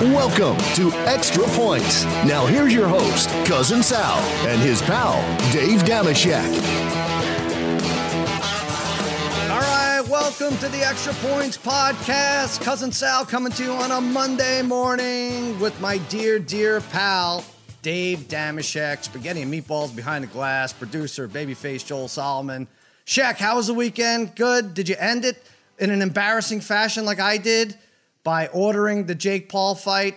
Welcome to Extra Points. Now here's your host, Cousin Sal, and his pal, Dave Dameshek. All right, welcome to the Extra Points podcast. Cousin Sal coming to you on a Monday morning with my dear, dear pal, Dave Dameshek, Spaghetti and Meatballs Behind the Glass, producer, babyface Joel Solomon. Shaq, how was the weekend? Good. Did you end it in an embarrassing fashion like I did by ordering the Jake Paul fight?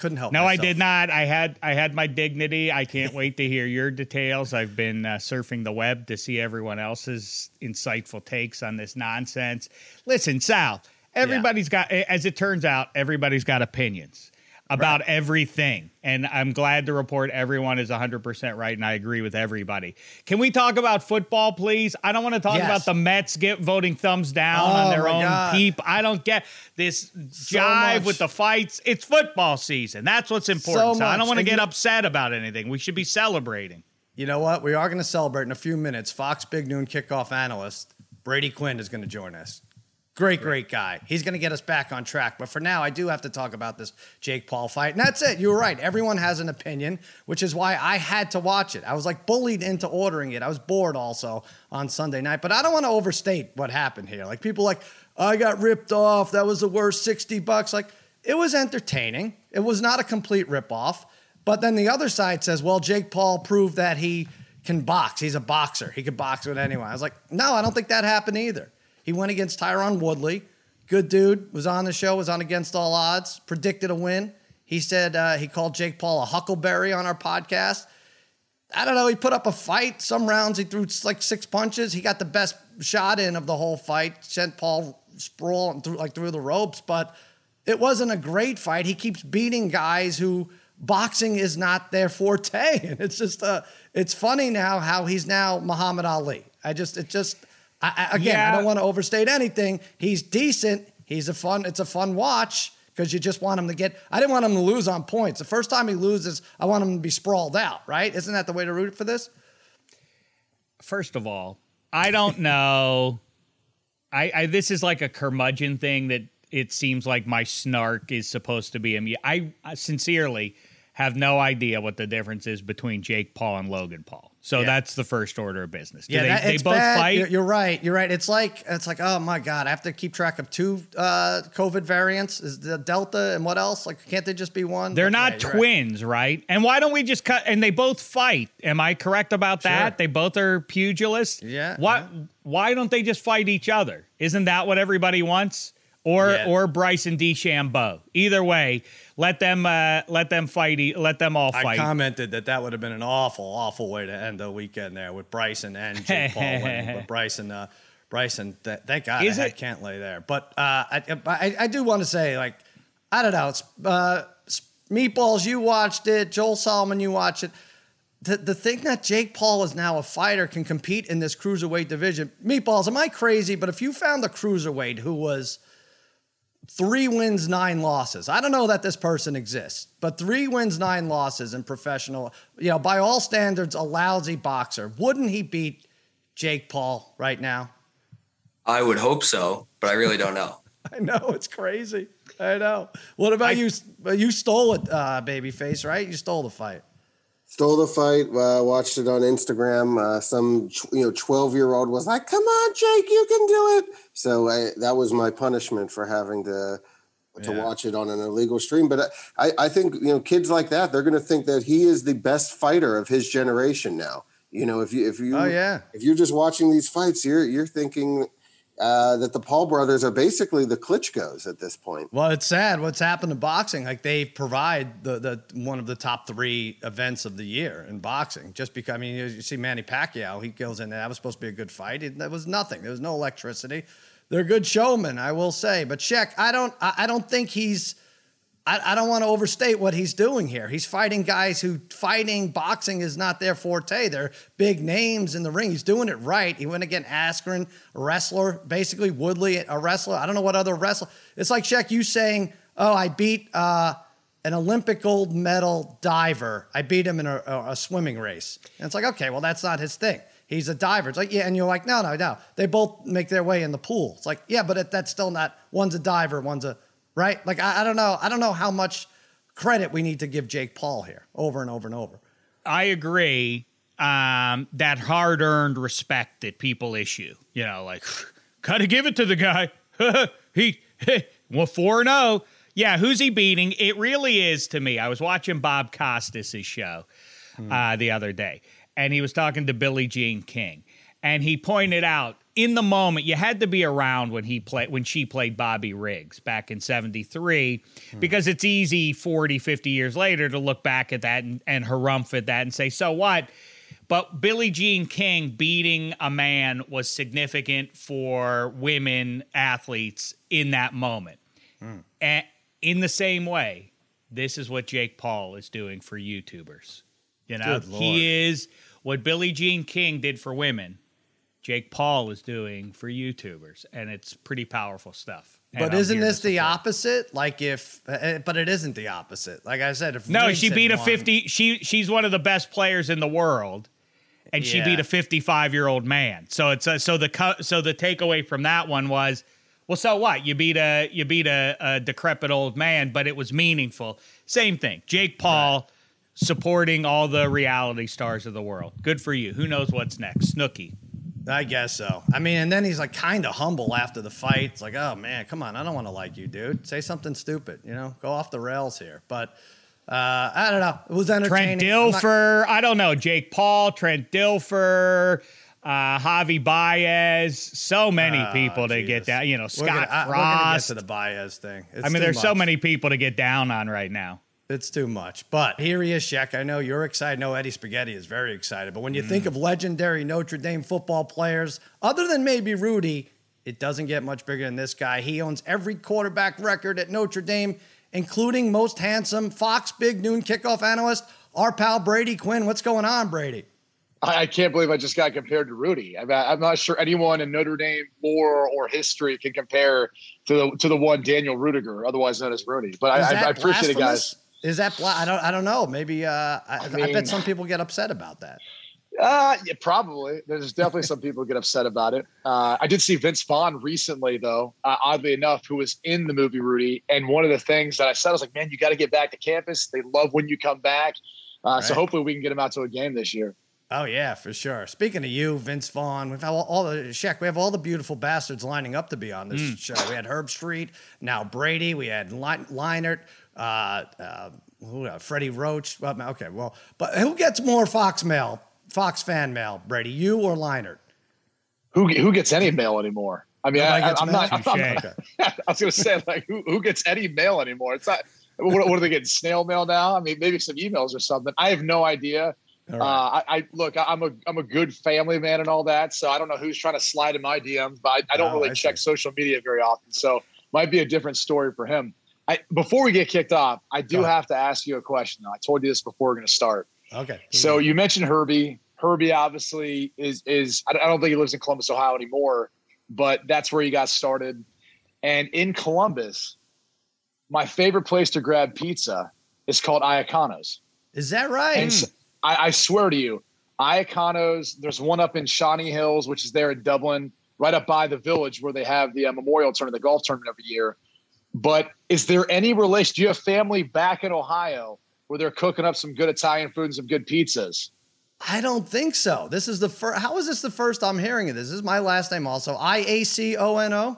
Couldn't help. No, myself. I did not. I had I had my dignity. I can't wait to hear your details. I've been uh, surfing the web to see everyone else's insightful takes on this nonsense. Listen, Sal, everybody's got as it turns out, everybody's got opinions about everything. And I'm glad to report everyone is 100% right and I agree with everybody. Can we talk about football please? I don't want to talk Yes. about the Mets get voting thumbs down Oh, on their own God. peep. I don't get this jive much. with the fights. It's football season. That's what's important. So So I don't want to get you- upset about anything. We should be celebrating. You know what? We are going to celebrate in a few minutes. Fox Big Noon kickoff analyst Brady Quinn is going to join us. Great, great guy. He's going to get us back on track. But for now, I do have to talk about this Jake Paul fight. And that's it. You were right. Everyone has an opinion, which is why I had to watch it. I was like bullied into ordering it. I was bored also on Sunday night. But I don't want to overstate what happened here. Like people like, I got ripped off. That was the worst 60 bucks. Like it was entertaining. It was not a complete ripoff. But then the other side says, well, Jake Paul proved that he can box. He's a boxer. He could box with anyone. I was like, no, I don't think that happened either. He went against Tyron Woodley. Good dude. Was on the show, was on Against All Odds, predicted a win. He said uh, he called Jake Paul a huckleberry on our podcast. I don't know. He put up a fight. Some rounds he threw like six punches. He got the best shot in of the whole fight. Sent Paul sprawling through like through the ropes, but it wasn't a great fight. He keeps beating guys who boxing is not their forte, and it's just uh, it's funny now how he's now Muhammad Ali. I just it just I, I, again I don't want to overstate anything. He's decent. He's a fun. It's a fun watch because you just want him to get. I didn't want him to lose on points. The first time he loses, I want him to be sprawled out. Right? Isn't that the way to root for this? First of all, I don't know. I, I this is like a curmudgeon thing that it seems like my snark is supposed to be. I, I sincerely have no idea what the difference is between Jake Paul and Logan Paul. So Yeah. that's the first order of business. Do Yeah, they, that- they both bad. fight? You're, you're right. You're right. It's like it's like oh my god, I have to keep track of two uh, COVID variants. Is the Delta and what else? Like, can't they just be one? They're But not yeah, you're right. twins, right. And why don't we just cut? And they both fight. Am I correct about Sure. that? They both are pugilists. Yeah, Why? yeah. Why don't they just fight each other? Isn't that what everybody wants? Or or Bryson DeChambeau. Either way, let them uh, let them fight. Let them all fight. I commented that that would have been an awful, awful way to end the weekend there with Bryson and Jake Paul winning. But Bryson, uh, Bryson, th- thank God Is I it- can't lay there. But uh, I, I, I do want to say, like, I don't know. It's, uh, Meatballs, you watched it. Joel Solomon, you watched it. The, the thing that Jake Paul is now a fighter can compete in this cruiserweight division. Meatballs, am I crazy? But if you found a cruiserweight who was three wins, nine losses. I don't know that this person exists, but three wins, nine losses in professional, you know, by all standards, a lousy boxer. Wouldn't he beat Jake Paul right now? I would hope so, but I really don't know. I know it's crazy. I know. What about you? You stole it, uh, babyface, right? You stole the fight. Stole the fight. Uh, watched it on Instagram. Uh, some you know twelve year old was like, "Come on, Jake, you can do it." So I, that was my punishment for having to to Yeah. watch it on an illegal stream. But I, I think you know kids like that they're going to think that he is the best fighter of his generation now. You know, if you if you Oh yeah. if you're just watching these fights, you're you're thinking uh, that the Paul brothers are basically the Klitschko's at this point. Well, it's sad what's happened to boxing. Like they provide the the one of the top three events of the year in boxing. Just because I mean, you, see Manny Pacquiao, he goes in there. That was supposed to be a good fight. It, that was nothing. There was no electricity. They're good showmen, I will say. But Sheck, I don't I, I don't think he's. I, I don't want to overstate what he's doing here. He's fighting guys who fighting boxing is not their forte. They're big names in the ring. He's doing it right. He went against Askren, a wrestler, basically Woodley, a wrestler. I don't know what other wrestler. It's like Sheck, you saying, "Oh, I beat uh, an Olympic gold medal diver. I beat him in a, a, a swimming race." And it's like, okay, well, that's not his thing. he's a diver. It's like, yeah, and you're like, no, no, no. They both make their way in the pool. It's like, yeah, but it, that's still not. One's a diver, one's a right. Like I, I don't know. I don't know how much credit we need to give Jake Paul here, over and over and over. I agree. Um, that hard earned respect that people issue, you know, like, gotta give it to the guy. he, well, 4 and 0. Yeah, who's he beating? It really is to me. I was watching Bob Costas' show uh, the other day, and he was talking to Billie Jean King, and he pointed out in the moment you had to be around when he played when she played Bobby Riggs back in 73 hmm. because it's easy 40 50 years later to look back at that and, and harumph at that and say so what but Billie Jean King beating a man was significant for women athletes in that moment. Hmm. And in the same way, this is what Jake Paul is doing for YouTubers. You know, he is what Billie Jean King did for women. Jake Paul is doing for YouTubers, and it's pretty powerful stuff. But isn't this the opposite? Like if, uh, but it isn't the opposite. Like I said, if No, she beat a won- 50 she she's one of the best players in the world. And she beat a 55-year-old man. So it's a, so the co- so the takeaway from that one was well so what? You beat a you beat a, a decrepit old man, but it was meaningful. Same thing. Jake Paul supporting all the reality stars of the world. Good for you. Who knows what's next? Snooki. I guess so. I mean, and then he's like kind of humble after the fight. It's like, oh man, come on, I don't want to like you, dude. Say something stupid, you know, go off the rails here. But uh, I don't know. It was entertaining. Trent I'm not- Dilfer, I don't know, Jake Paul, Trent Dilfer, uh, Javi Baez, so many Oh, people to get down. You know, We're Scott gonna, I- we're gonna get to the Baez thing. It's I mean, there's so many people to get down on right now. It's too much. But here he is, Shaq. I know you're excited. No, Eddie Spaghetti is very excited. But when you Mm. think of legendary Notre Dame football players, other than maybe Rudy, it doesn't get much bigger than this guy. He owns every quarterback record at Notre Dame, including most handsome Fox Big Noon kickoff analyst, our pal Brady Quinn. What's going on, Brady? I I can't believe I just got compared to Rudy. I mean, I'm not sure anyone in Notre Dame lore or history can compare to the to the one Daniel Ruettiger, otherwise known as Rudy. But I, I, appreciate it, guys. Is that I don't I don't know. Maybe uh, I, I, mean- bet some people get upset about that. Uh, yeah, probably. There's definitely some people get upset about it. Uh, I did see Vince Vaughn recently, though, uh, oddly enough, who was in the movie Rudy. And one of the things that I said, I was like, man, you got to get back to campus. They love when you come back. Uh, So hopefully we can get him out to a game this year. Oh yeah, for sure. Speaking of you, Vince Vaughn, we've had all, all the Shaq. We have all the beautiful bastards lining up to be on this Mm. show. We had Herbstreit, now Brady. We had Leinart, uh, uh, who, uh, Freddie Roach. Well, okay, well, but who gets more Fox mail, Fox fan mail, Brady? You or Leinart? Who who gets any mail anymore? I mean, I, Nobody I'm not. I'm not I was going to say, like, who, who gets any mail anymore? It's not. What, what are they getting? Snail mail now? I mean, maybe some emails or something. I have no idea. All Uh. I, I look. I'm a I'm a good family man and all that. So I don't know who's trying to slide in my DMs, but I, I don't Oh, really I check see. social media very often. So might be a different story for him. I, before we get kicked off, I do have to ask you a question. Though. I told you this before we're going to start. okay. So you mentioned Herbie. Herbie obviously is is I don't- think he lives in Columbus, Ohio anymore, but that's where he got started. And in Columbus, my favorite place to grab pizza is called Iacono's. is that right? And so- I, I swear to you, Iacono's. There's one up in Shawnee Hills, which is there in Dublin, right up by the village where they have the uh, memorial tournament, the golf tournament every year. But is there any relation? Do you have family back in Ohio where they're cooking up some good Italian food and some good pizzas? I don't think so. This is the first. How is this the first I'm hearing of this? This is my last name also. I A C O N O.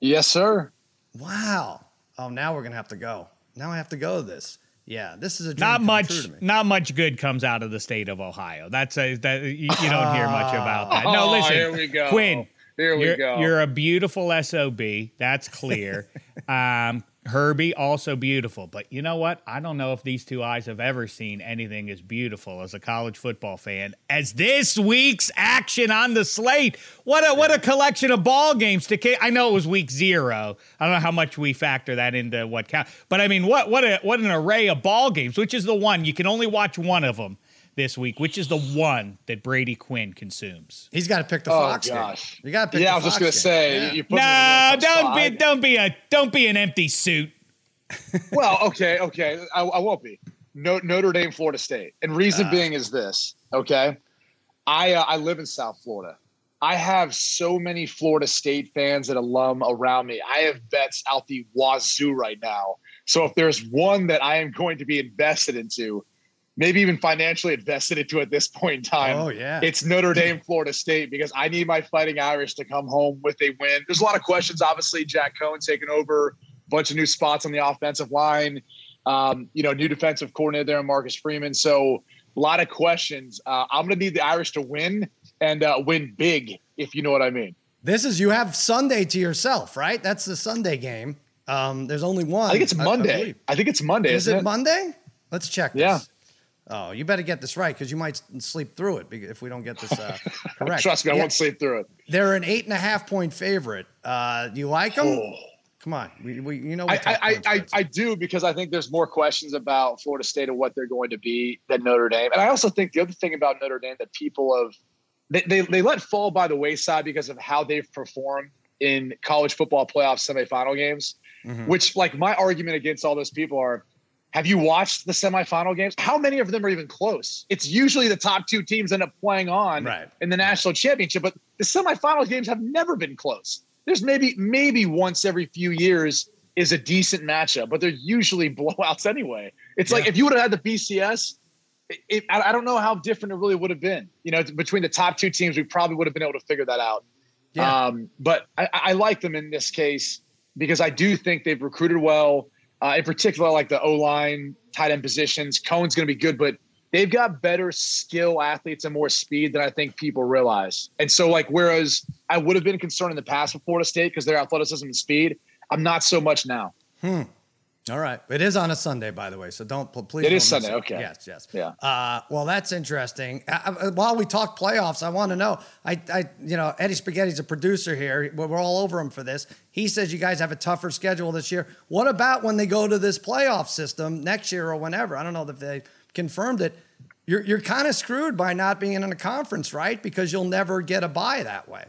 Yes, sir. Wow. Oh, now we're gonna have to go. Now I have to go to this. Yeah, this is a dream Not come much true to me. not much good comes out of the state of Ohio. That's a that you, you don't hear much about that. No, Oh, listen. here we go. Quinn, Here we you're, go. You're a beautiful SOB. That's clear. um, Herbie, also beautiful. But you know what? I don't know if these two eyes have ever seen anything as beautiful as a college football fan as this week's action on the slate. What a what a collection of ball games to. Ca- I know it was week zero. I don't know how much we factor that into what count. But I mean, what what a what an array of ball games. Which is the one you can only watch one of them this week. Which is the one that Brady Quinn consumes. He's got to pick the Oh, Fox gosh. game. You got to pick. yeah, the I was just gonna game. say Yeah. you put No, a don't spot. be don't be a don't be an empty suit. well, okay, okay. I, I won't be. No, Notre Dame, Florida State. And reason Ah. being is this, okay? I uh, I live in South Florida. I have so many Florida State fans and alum around me. I have bets out the wazoo right now. So if there's one that I am going to be invested into, maybe even financially invested into at this point in time. Oh, yeah. It's Notre Dame, Florida State, because I need my fighting Irish to come home with a win. There's a lot of questions. Obviously, Jack Coan taking over, a bunch of new spots on the offensive line. Um, you know, new defensive coordinator there, Marcus Freeman. So a lot of questions. Uh, I'm going to need the Irish to win and uh, win big, if you know what I mean. This is you have Sunday to yourself, right? That's the Sunday game. Um, there's only one. I think it's Monday. I, I think it's Monday. Is it, it, Monday? Let's check. This. Yeah. Oh, you better get this right because you might sleep through it if we don't get this uh, correct. Trust me, I won't sleep through it. They're an eight and a half point favorite. Uh, you like them? Oh. Come on, we, we you know. I I, I, I do because I think there's more questions about Florida State and what they're going to be than Notre Dame, and I also think the other thing about Notre Dame that people have they, they, they let fall by the wayside because of how they've performed in college football playoff semifinal games. Mm-hmm. Which, like, my argument against all those people are have you watched the semifinal games? How many of them are even close? It's usually the top two teams end up playing on right. in the national championship, but the semifinal games have never been close. There's maybe maybe once every few years is a decent matchup, but they're usually blowouts anyway. It's yeah. like if you would have had the BCS, it, I, don't know how different it really would have been. You know, between the top two teams, we probably would have been able to figure that out. Yeah. Um, but I, I like them in this case because I do think they've recruited well. Uh, in particular, like the O line, tight end positions. Coan's going to be good, but they've got better skill athletes and more speed than I think people realize. And so, like, whereas I would have been concerned in the past with Florida State because their athleticism and speed, I'm not so much now. Hmm. All right. It is on a Sunday, by the way. So don't please. It is Sunday. It. Okay. Yes. Yes. Yeah. Uh, well, that's interesting. While we talk playoffs, I want to know. I, I, you know, Eddie Spaghetti's a producer here. We're all over him for this. He says you guys have a tougher schedule this year. What about when they go to this playoff system next year or whenever? I don't know if they confirmed it. You're you're kind of screwed by not being in a conference, right? Because you'll never get a bye that way.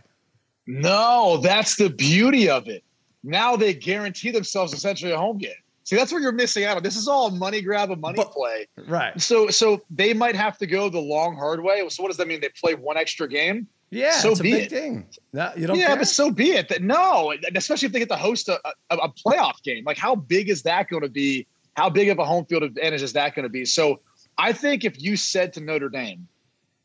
No, that's the beauty of it. Now they guarantee themselves essentially a home game. See, that's where you're missing out on. This is all money grab, a money but, play. Right. So so they might have to go the long hard way. So what does that mean? They play one extra game? Yeah, so it's be a big it. thing. No, you don't yeah, care? but so be it. That no, especially if they get to host a, a, a playoff game. Like, how big is that going to be? How big of a home field advantage is that going to be? So, I think if you said to Notre Dame,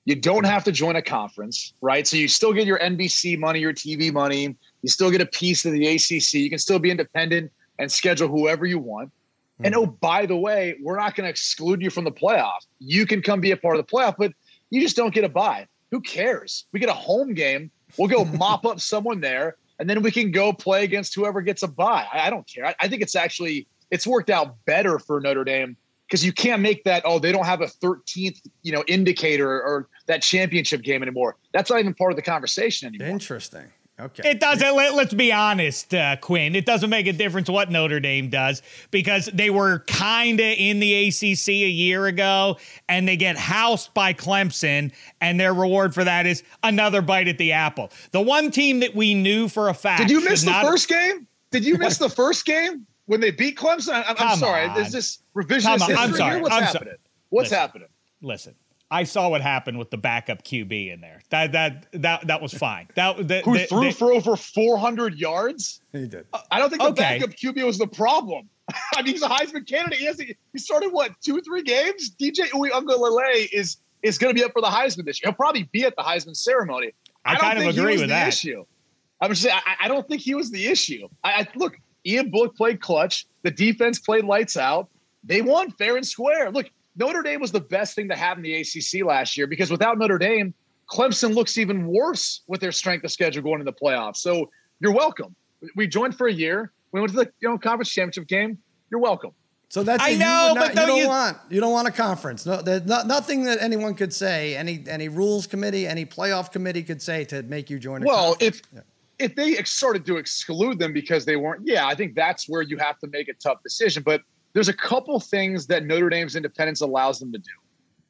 you don't have to join a conference, right? So you still get your NBC money, your TV money. You still get a piece of the ACC. You can still be independent and schedule whoever you want. And hmm. oh, by the way, we're not going to exclude you from the playoff. You can come be a part of the playoff, but you just don't get a bye. Who cares? We get a home game. We'll go mop up someone there, and then we can go play against whoever gets a bye. I, I don't care. I, I think it's actually it's worked out better for Notre Dame because you can't make that oh they don't have a 13th you know indicator or that championship game anymore. That's not even part of the conversation anymore. Interesting. Okay. It doesn't. Let, us be honest, uh, Quinn. It doesn't make a difference what Notre Dame does because they were kind of in the ACC a year ago, and they get housed by Clemson, and their reward for that is another bite at the apple. The one team that we knew for a fact. Did you miss the not, first game? Did you miss the first game when they beat Clemson? I, am sorry. On. There's this revisionist history I'm sorry. here. What's I'm happening? Sorry. What's listen, happening? Listen. I saw what happened with the backup QB in there. That that that that was fine. That, that who threw for over 400 yards. He did. Uh, I don't think the okay. backup QB was the problem. I mean, he's a Heisman candidate. He has he started what two three games. DJ Uiagalelei is is going to be up for the Heisman this year. He'll probably be at the Heisman ceremony. I, I kind of agree with that. Issue. I'm just saying. I, I, don't think he was the issue. I, I look. Ian Book played clutch. The defense played lights out. They won fair and square. Look, Notre Dame was the best thing to have in the ACC last year because without Notre Dame, Clemson looks even worse with their strength of schedule going into the playoffs. So you're welcome. We joined for a year. We went to the you know conference championship game. You're welcome. So that's I know, not, but you don't you, want you don't want a conference. No, there's not, nothing that anyone could say. Any any rules committee, any playoff committee could say to make you join. well, conference. if yeah. if they started to exclude them because they weren't, yeah, I think that's where you have to make a tough decision. But there's a couple things that Notre Dame's independence allows them to do.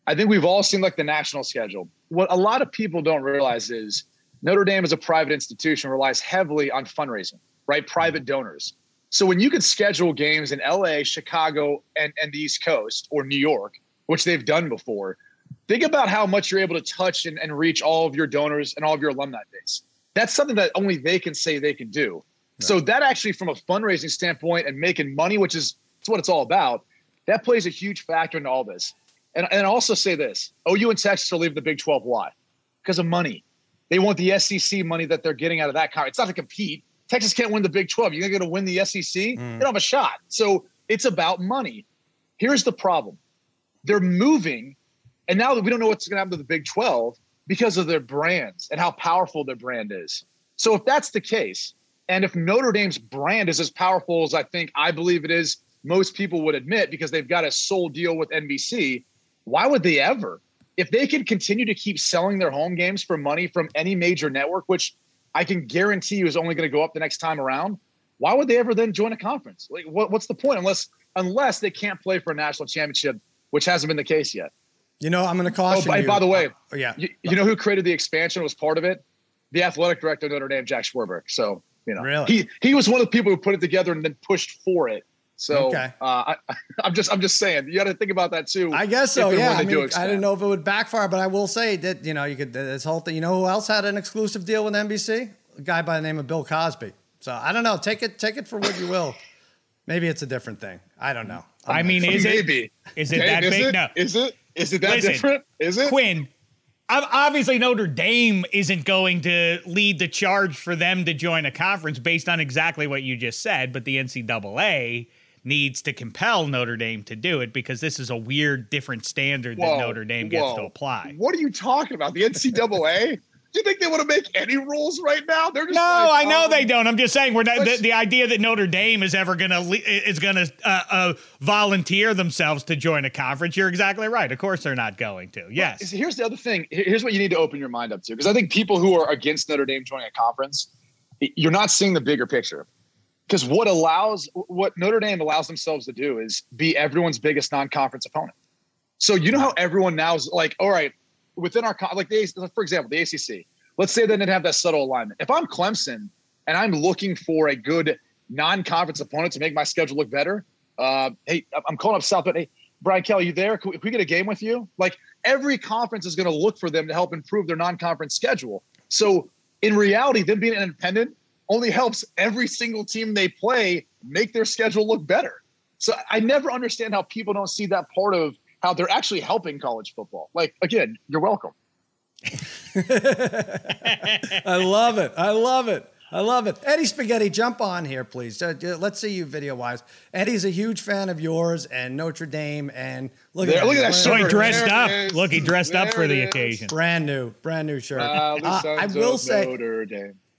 I think we've all seen like the national schedule. What a lot of people don't realize is Notre Dame as a private institution relies heavily on fundraising, right? Private donors. So when you can schedule games in LA, Chicago, and, and the East Coast or New York, which they've done before, think about how much you're able to touch and, and reach all of your donors and all of your alumni base. That's something that only they can say they can do. So that actually, from a fundraising standpoint and making money, which is it's what it's all about, that plays a huge factor in all this. And and also say this: OU and Texas are leaving the Big 12. Why? Because of money. They want the SEC money that they're getting out of that conference. It's not to compete. Texas can't win the Big 12. You're going to go to win the SEC? Mm. They don't have a shot. So it's about money. Here's the problem: they're moving, and now that we don't know what's going to happen to the Big 12 because of their brands and how powerful their brand is. So if that's the case, and if Notre Dame's brand is as powerful as I think I believe it is, most people would admit because they've got a sole deal with NBC, why would they ever? If they can continue to keep selling their home games for money from any major network, which I can guarantee you is only going to go up the next time around, why would they ever then join a conference? Like, what, what's the point? Unless unless they can't play for a national championship, which hasn't been the case yet. You know, I'm going to oh, caution oh, by, you. By the way, oh, yeah, you, you, know who created the expansion was part of it? The athletic director of Notre Dame, Jack Swarbrick. So you know, really? he he was one of the people who put it together and then pushed for it. So okay. uh, I, am just I'm just saying you got to think about that too. I guess so. Yeah, I, mean, I didn't know if it would backfire, but I will say that you know you could this whole thing. You know who else had an exclusive deal with NBC? A guy by the name of Bill Cosby. So I don't know. Take it take it for what you will. Maybe it's a different thing. I don't know. I'm i mean, is maybe. it is it that is big? It? No. Is it is it that Listen, different? Is it Quinn? Obviously, Notre Dame isn't going to lead the charge for them to join a conference based on exactly what you just said, but the NCAA needs to compel Notre Dame to do it because this is a weird, different standard whoa, that Notre Dame gets to apply. What are you talking about? The NCAA? Do you think they want to make any rules right now? They're just no, like, I know um, they don't. I'm just saying we're not, the, the, idea that Notre Dame is ever going to is going to uh, uh, volunteer themselves to join a conference. You're exactly right. Of course, they're not going to. Yes. Here's the other thing. Here's what you need to open your mind up to because I think people who are against Notre Dame joining a conference, you're not seeing the bigger picture. Because what allows what Notre Dame allows themselves to do is be everyone's biggest non-conference opponent. So you know how everyone now is like, all right, within our like the for example the ACC. Let's say they didn't have that subtle alignment. If I'm Clemson and I'm looking for a good non-conference opponent to make my schedule look better, uh, hey, I'm calling up South. But hey, Brian Kelly, you there? Can we, can we get a game with you? Like every conference is going to look for them to help improve their non-conference schedule. So in reality, them being independent only helps every single team they play make their schedule look better. So I never understand how people don't see that part of how they're actually helping college football. Like, again, you're welcome. I love it. I love it. I love it. Eddie Spaghetti, jump on here, please. Uh, let's see you video wise. Eddie's a huge fan of yours and Notre Dame. And look there, at look at that. So he dressed up. Look, he dressed there up for the occasion. Brand new, brand new shirt. Uh, I will say,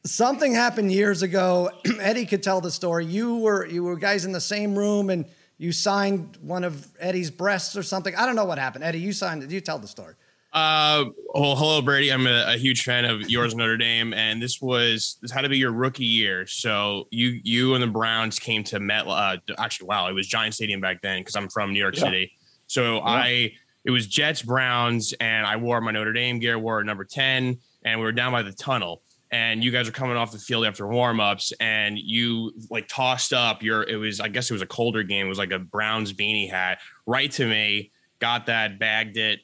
something happened years ago. Eddie could tell the story. You were you were guys in the same room and you signed one of Eddie's breasts or something. I don't know what happened. Eddie, you signed it. You tell the story. Uh, well, hello, Brady. I'm a, a, huge fan of yours, Notre Dame, and this was this had to be your rookie year. So you you and the Browns came to Met. Uh, actually, wow, it was Giant Stadium back then because I'm from New York yeah. City. So yeah. I it was Jets Browns, and I wore my Notre Dame gear, wore number ten, and we were down by the tunnel and you guys are coming off the field after warmups and you like tossed up your it was I guess it was a colder game. It was like a Browns beanie hat right to me, got that, bagged it,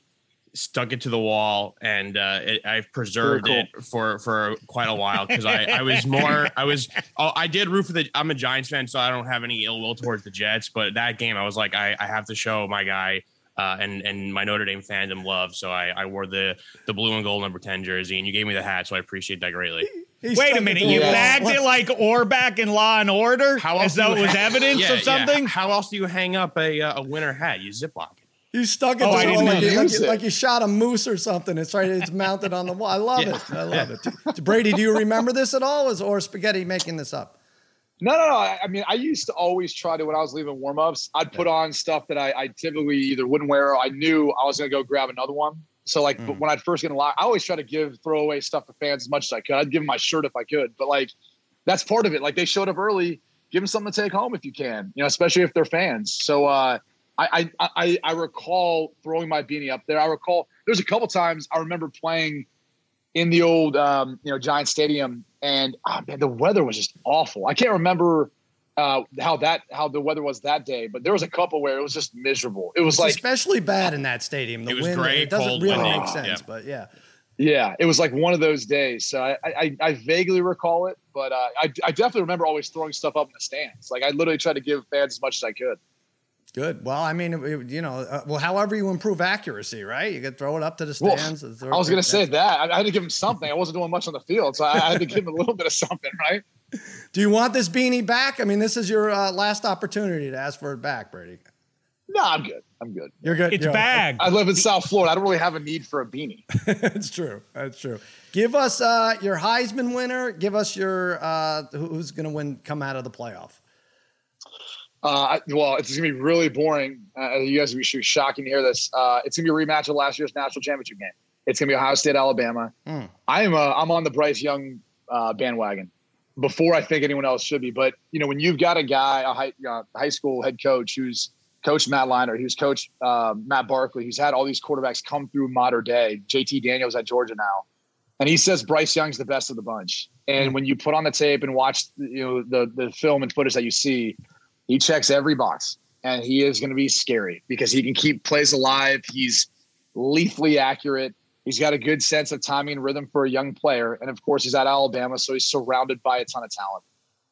stuck it to the wall, and uh, it, I've preserved cool. it for for quite a while because I, I was more I was oh, I did root for the I'm a Giants fan, so I don't have any ill will towards the Jets. But that game, I was like, I, I have to show my guy uh, and and my Notre Dame fandom love. So I, I wore the the blue and gold number ten jersey, and you gave me the hat, so I appreciate that greatly. He's Wait a minute, you bagged it like Orbach in Law and Order, How as though it was evidence yeah, of something. Yeah. How else do you hang up a uh, a winter hat? You ziplock it. You stuck it oh, to like, you, like, you, like you shot a moose or something. It's right. It's mounted on the wall. I love yeah. it. I love it. Brady, do you remember this at all? Is or spaghetti making this up? No, no, no. I mean, I used to always try to when I was leaving warmups. I'd put on stuff that I, I typically either wouldn't wear or I knew I was going to go grab another one. So like mm. when I'd first get in line, I always try to give throwaway stuff to fans as much as I could. I'd give them my shirt if I could, but like that's part of it. Like they showed up early, give them something to take home if you can, you know, especially if they're fans. So uh, I, I I I recall throwing my beanie up there. I recall there's a couple times I remember playing in the old um, you know Giant Stadium, and oh man, the weather was just awful. I can't remember uh, how that how the weather was that day, but there was a couple where it was just miserable. It was It's like especially bad in that stadium. The It was wind, gray, it doesn't cold, really windy. make sense, Yeah. but yeah. yeah, it was like one of those days. So I I, I vaguely recall it, but uh, I I definitely remember always throwing stuff up in the stands. Like I literally tried to give fans as much as I could. Good. Well, I mean, it- you know, uh, well, however you improve accuracy, right? You could throw it up to the Well, stands. and throw I was going to say that I, I had to give him something. I wasn't doing much on the field, so I, I had to give him a little bit of something, right? Do you want this beanie back? I mean, this is your uh, last opportunity to ask for it back, Brady. No, I'm good. I'm good. You're good. It's You're- bagged. I live in South Florida. I don't really have a need for a beanie. That's true. That's true. Give us uh, your Heisman winner. Give us your uh, who's going to win, come out of the playoff. Uh, well, it's gonna be really boring. Uh, you guys should be shocking to hear this. Uh, it's gonna be a rematch of last year's national championship game. It's gonna be Ohio State Alabama. Mm. I am uh, I'm on the Bryce Young uh, bandwagon before I think anyone else should be. But you know, when you've got a guy, a high, uh, high school head coach who's coached Matt Leinart, who's coached uh, Matt Barkley, who's had all these quarterbacks come through modern day. JT Daniels at Georgia now, and he says Bryce Young's the best of the bunch. And when you put on the tape and watch, you know, the the film and footage that you see, he checks every box, and he is going to be scary because he can keep plays alive. He's lethally accurate. He's got a good sense of timing and rhythm for a young player, and of course, he's at Alabama, so he's surrounded by a ton of talent.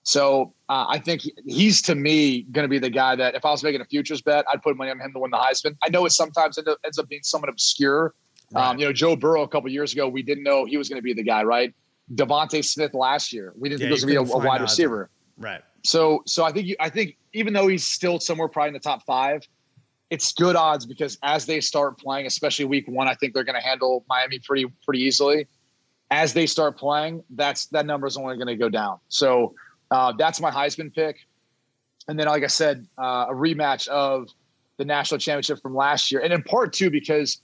So uh, I think he's to me going to be the guy that if I was making a futures bet, I'd put money on him to win the Heisman. I know it sometimes ends up being somewhat obscure. Um, you know, Joe Burrow a couple years ago, we didn't know he was going to be the guy, right? DeVonta Smith last year, we didn't Yeah, think he was going to be a, a wide receiver. Right. So, so I think you, I think even though he's still somewhere probably in the top five, it's good odds because as they start playing, especially week one, I think they're going to handle Miami pretty pretty easily. As they start playing, that's that number is only going to go down. So uh, that's my Heisman pick. And then, like I said, uh, a rematch of the national championship from last year, and in part two because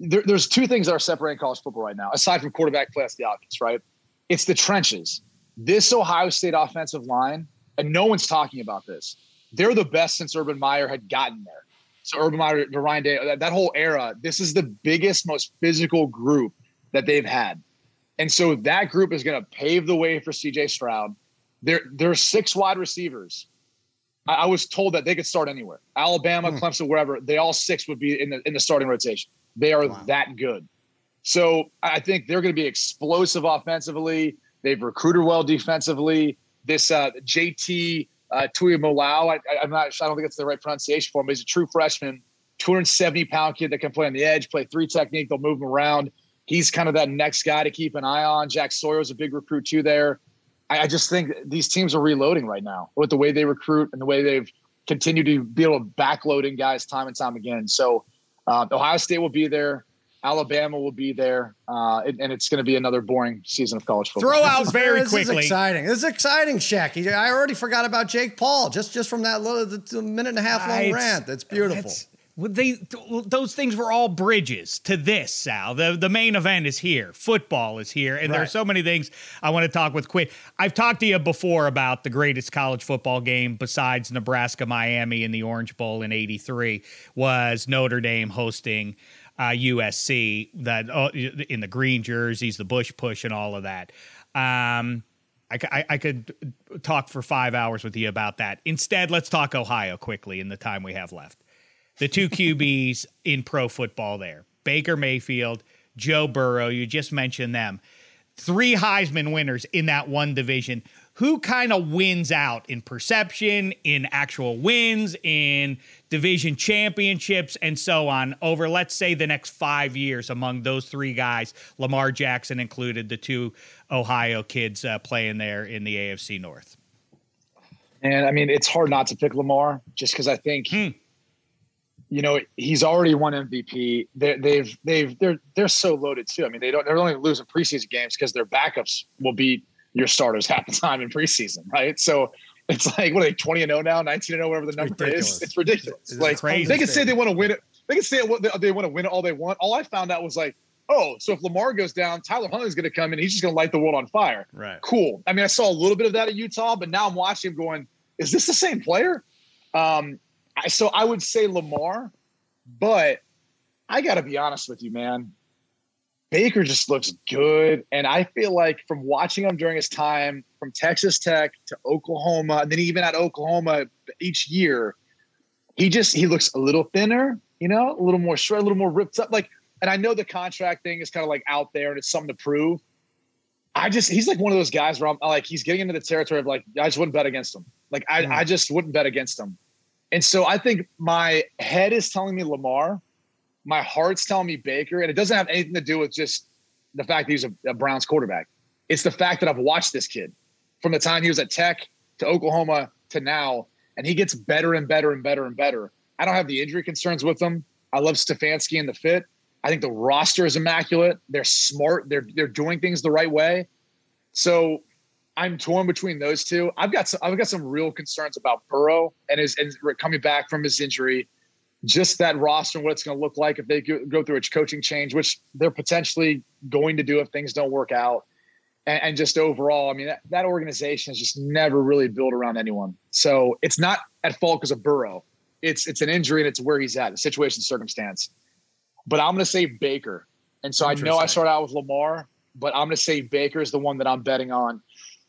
there, there's two things that are separating college football right now, aside from quarterback that's the obvious, right? It's the trenches. This Ohio State offensive line, and no one's talking about this. They're the best since Urban Meyer had gotten there. So Urban Meyer, to Ryan Day, that, that whole era, this is the biggest, most physical group that they've had. And so that group is going to pave the way for CJ Stroud. There, there are six wide receivers. I, I was told that they could start anywhere. Alabama, hmm. Clemson, wherever. They all six would be in the in the starting rotation. They are that good. So I think they're going to be explosive offensively. They've recruited well defensively. This uh, JT uh, Tuimoloau, I, I, I'm not. I don't think it's the right pronunciation for him. He's a true freshman, 270 pound kid that can play on the edge, play three technique. They'll move him around. He's kind of that next guy to keep an eye on. Jack Sawyer's a big recruit too. There, I, I just think these teams are reloading right now with the way they recruit and the way they've continued to be able to backload in guys time and time again. So uh, Ohio State will be there. Alabama will be there, uh, and, and it's going to be another boring season of college football. Throw out This is- very this quickly. Is exciting. This is exciting, Shaq. I already forgot about Jake Paul just just from that little the, the minute and a half long Right. rant. That's beautiful. That's- well, they those things were all bridges to this, Sal. The the main event is here. Football is here, and there are so many things I want to talk with Quinn. I've talked to you before about the greatest college football game besides Nebraska Miami in the Orange Bowl in '83 was Notre Dame hosting uh, USC. That uh, in the green jerseys, the Bush push, and all of that. Um, I, I- I could talk for five hours with you about that. Instead, let's talk Ohio quickly in the time we have left. The two QBs in pro football there Baker Mayfield, Joe Burrow, you just mentioned them. Three Heisman winners in that one division. Who kind of wins out in perception, in actual wins, in division championships, and so on over, let's say, the next five years among those three guys, Lamar Jackson included, the two Ohio kids uh, playing there in the AFC North? And I mean, it's hard not to pick Lamar just because I think, Hmm. you know, he's already won MVP. They're, they've they've they're they're so loaded too. I mean, they don't they're only losing preseason games because their backups will beat your starters half the time in preseason, right? So it's like what are they twenty and zero now, nineteen and zero, whatever the number ridiculous. is. It's ridiculous. It's like crazy. they can say they want to win it. They can say what they, they want to win it all they want. All I found out was like, oh, so if Lamar goes down, Tyler Huntley's going to come in. He's just going to light the world on fire right. cool. I mean, I saw a little bit of that at Utah, but now I'm watching him going, is this the same player? Um, I, so I would say Lamar, but I got to be honest with you, man. Baker just looks good. And I feel like from watching him during his time from Texas Tech to Oklahoma, and then even at Oklahoma each year, he just he looks a little thinner, you know, a little more shred, a little more ripped up. Like, and I know the contract thing is kind of like out there and it's something to prove. I just he's like one of those guys where I'm like he's getting into the territory of like I just wouldn't bet against him. Like I, I just wouldn't bet against him. And so I think my head is telling me Lamar, my heart's telling me Baker, and it doesn't have anything to do with just the fact that he's a, a Browns quarterback. It's the fact that I've watched this kid from the time he was at Tech to Oklahoma to now, and he gets better and better and better and better. I don't have the injury concerns with him. I love Stefanski and the fit. I think the roster is immaculate. They're smart. They're they're doing things the right way. So I'm torn between those two. I've got some I've got some real concerns about Burrow and his and coming back from his injury. Just that roster and what it's going to look like if they go through a coaching change, which they're potentially going to do if things don't work out and, and just overall, I mean, that, that organization is just never really built around anyone. So it's not at fault because of Burrow. It's it's an injury and it's where he's at, the situation, circumstance. But I'm going to say Baker. And so I know I started out with Lamar, but I'm going to say Baker is the one that I'm betting on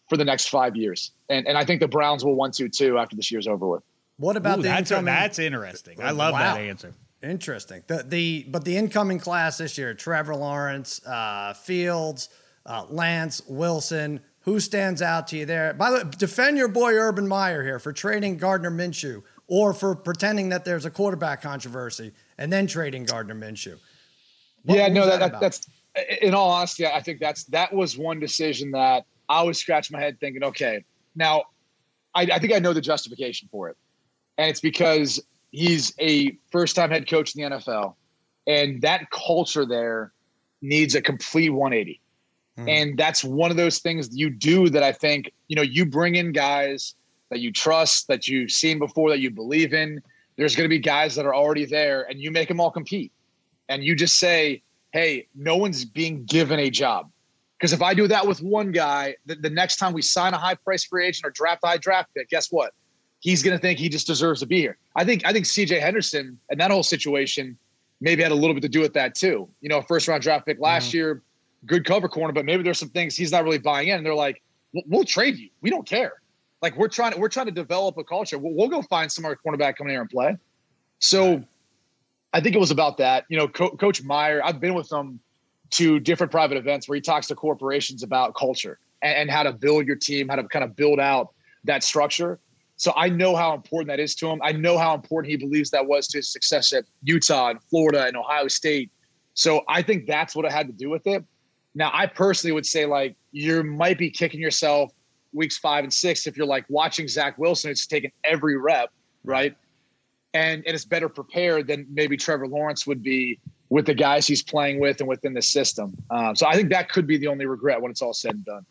for the next five years. And and I think the Browns will want to too after this year's over with. What about Ooh, the that's, incoming? that's interesting. I love Wow. that answer. Interesting. The the but the incoming class this year: Trevor Lawrence, uh, Fields, uh, Lance Wilson. Who stands out to you there? By the way, defend your boy Urban Meyer here for trading Gardner Minshew or for pretending that there's a quarterback controversy and then trading Gardner Minshew. What yeah, no, that, that that that's in all honesty, I think that's that was one decision that I was scratching my head thinking, okay, now I, I think I know the justification for it. And it's because he's a first time head coach in the NFL. And that culture there needs a complete 180. Hmm. And that's one of those things you do that I think, you know, you bring in guys that you trust, that you've seen before, that you believe in. There's going to be guys that are already there and you make them all compete. And you just say, hey, no one's being given a job. Because if I do that with one guy, the, the next time we sign a high price free agent or draft high draft pick, guess what? He's going to think he just deserves to be here. I think I think CJ Henderson and that whole situation maybe had a little bit to do with that too. You know, first round draft pick last mm-hmm. year, good cover corner, but maybe there's some things he's not really buying in. And they're like, "We'll- we'll trade you. We don't care. Like we're trying to we're trying to develop a culture. We'll, we'll go find some other cornerback coming here and play. So I think it was about that. You know, Co- Coach Meyer, I've been with him to different private events where he talks to corporations about culture and, and how to build your team, how to kind of build out that structure. So I know how important that is to him. I know how important he believes that was to his success at Utah and Florida and Ohio State. So I think that's what it had to do with it. Now, I personally would say like you might be kicking yourself weeks five and six if you're like watching Zach Wilson, it's taken every rep, right? And and it's better prepared than maybe Trevor Lawrence would be with the guys he's playing with and within the system. Um, so I think that could be the only regret when it's all said and done.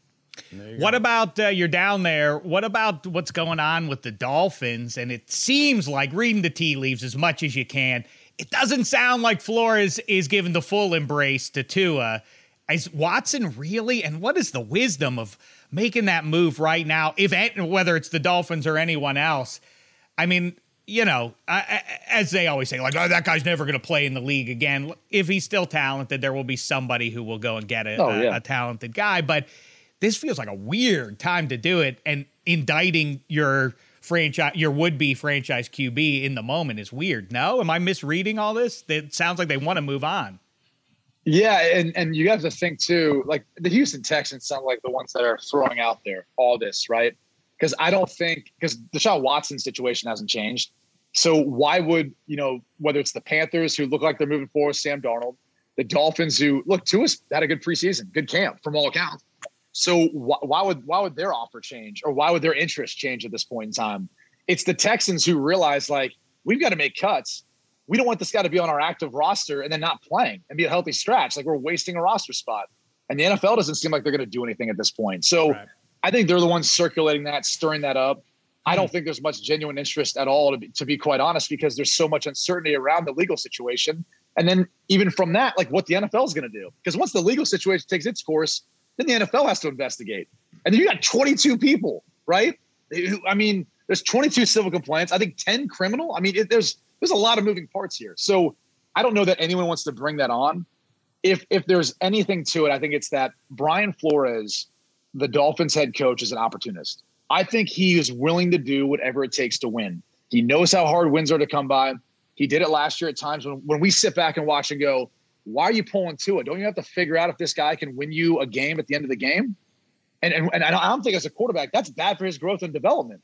What about uh, you're down there? What about what's going on with the Dolphins? And it seems like reading the tea leaves as much as you can. It doesn't sound like Flores is giving the full embrace to Tua. Is Watson really? And what is the wisdom of making that move right now? If whether it's the Dolphins or anyone else, I mean, you know, I, I, as they always say, like, oh, that guy's never going to play in the league again. If he's still talented, there will be somebody who will go and get a, Oh, a- yeah. a talented guy. But this feels like a weird time to do it, and indicting your franchise, your would-be franchise QB in the moment is weird. No, am I misreading all this? It sounds like they want to move on. Yeah, and and you have to think too, like the Houston Texans sound like the ones that are throwing out there all this, right? Because I don't think because Deshaun Watson's situation hasn't changed. So why would you know whether it's the Panthers who look like they're moving forward, Sam Darnold, the Dolphins who look Tua's had a good preseason, good camp from all accounts. So wh- why would why would their offer change or why would their interest change at this point in time? It's the Texans who realize like we've got to make cuts. We don't want this guy to be on our active roster and then not playing and be a healthy scratch. Like we're wasting a roster spot. And the NFL doesn't seem like they're going to do anything at this point. So Right. I think they're the ones circulating that, stirring that up. I don't hmm. think there's much genuine interest at all, to be, to be quite honest, because there's so much uncertainty around the legal situation. And then even from that, like what the NFL is going to do. Because once the legal situation takes its course, then the NFL has to investigate. And then you got 22 people, right? I mean, there's 22 civil complaints. I think 10 criminal. I mean, it, there's there's a lot of moving parts here. So I don't know that anyone wants to bring that on. If if there's anything to it, I think it's that Brian Flores, the Dolphins head coach is an opportunist. I think he is willing to do whatever it takes to win. He knows how hard wins are to come by. He did it last year at times when, when we sit back and watch and go, why are you pulling Tua? Don't you have to figure out if this guy can win you a game at the end of the game? And, and, and I don't think as a quarterback, that's bad for his growth and development.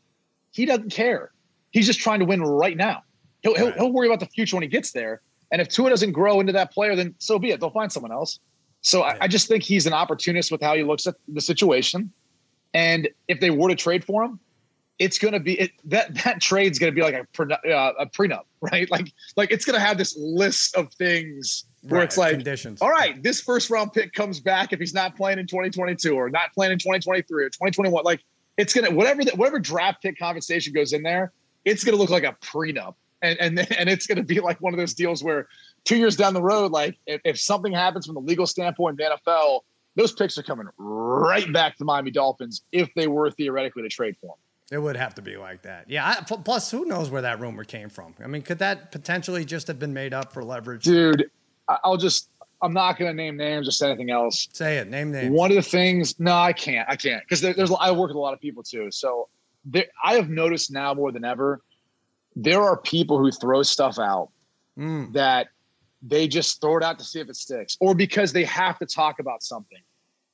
He doesn't care. He's just trying to win right now. He'll, he'll, he'll worry about the future when he gets there. And if Tua doesn't grow into that player, then so be it. They'll find someone else. So I, I just think he's an opportunist with how he looks at the situation. And if they were to trade for him, it's going to be it, that that trade's going to be like a, uh, a prenup, right? Like like it's going to have this list of things where Right, it's like conditions. All right, this first round pick comes back if he's not playing in 2022 or not playing in 2023 or 2021. Like it's gonna whatever that whatever draft pick conversation goes in there, it's gonna look like a prenup, and and and it's gonna be like one of those deals where two years down the road, like if, if something happens from the legal standpoint in the NFL, those picks are coming right back to the Miami Dolphins if they were theoretically to trade for him. It would have to be like that. Yeah. I, plus, who knows where that rumor came from? I mean, could that potentially just have been made up for leverage? Dude, I'll just I'm not gonna name names or say anything else. Say it. Name names. One of the things, no, I can't. I can't because there, there's. I work with a lot of people too, so there, I have noticed now more than ever, there are people who throw stuff out Mm. that they just throw it out to see if it sticks, or because they have to talk about something,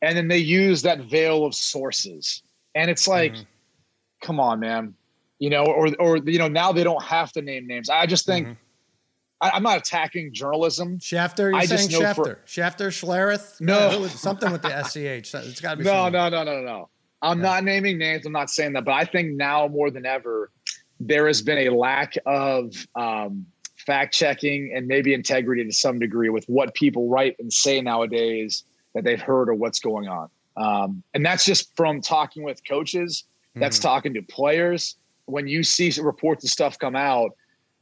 and then they use that veil of sources, and it's like, Mhm. come on, man, you know, or or you know, now they don't have to name names. I just think. Mhm. I, I'm not attacking journalism. Schefter, you're I saying Schefter. for- Schefter, Schlereth? No. Something with the SCH. It's got to be No, no, no, no, no, no. I'm Yeah. not naming names. I'm not saying that, but I think now more than ever, there has been a lack of um, fact checking and maybe integrity to some degree with what people write and say nowadays that they've heard or what's going on. Um, and that's just from talking with coaches. That's Mhm. talking to players. When you see reports and stuff come out,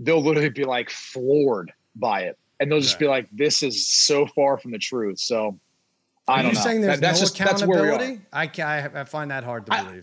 they'll literally be like floored by it, and they'll just Right. be like, "This is so far from the truth." So. I Are don't you know. saying there's That- that's no just that's where we are. accountability? I, ca- I, I find that hard to believe.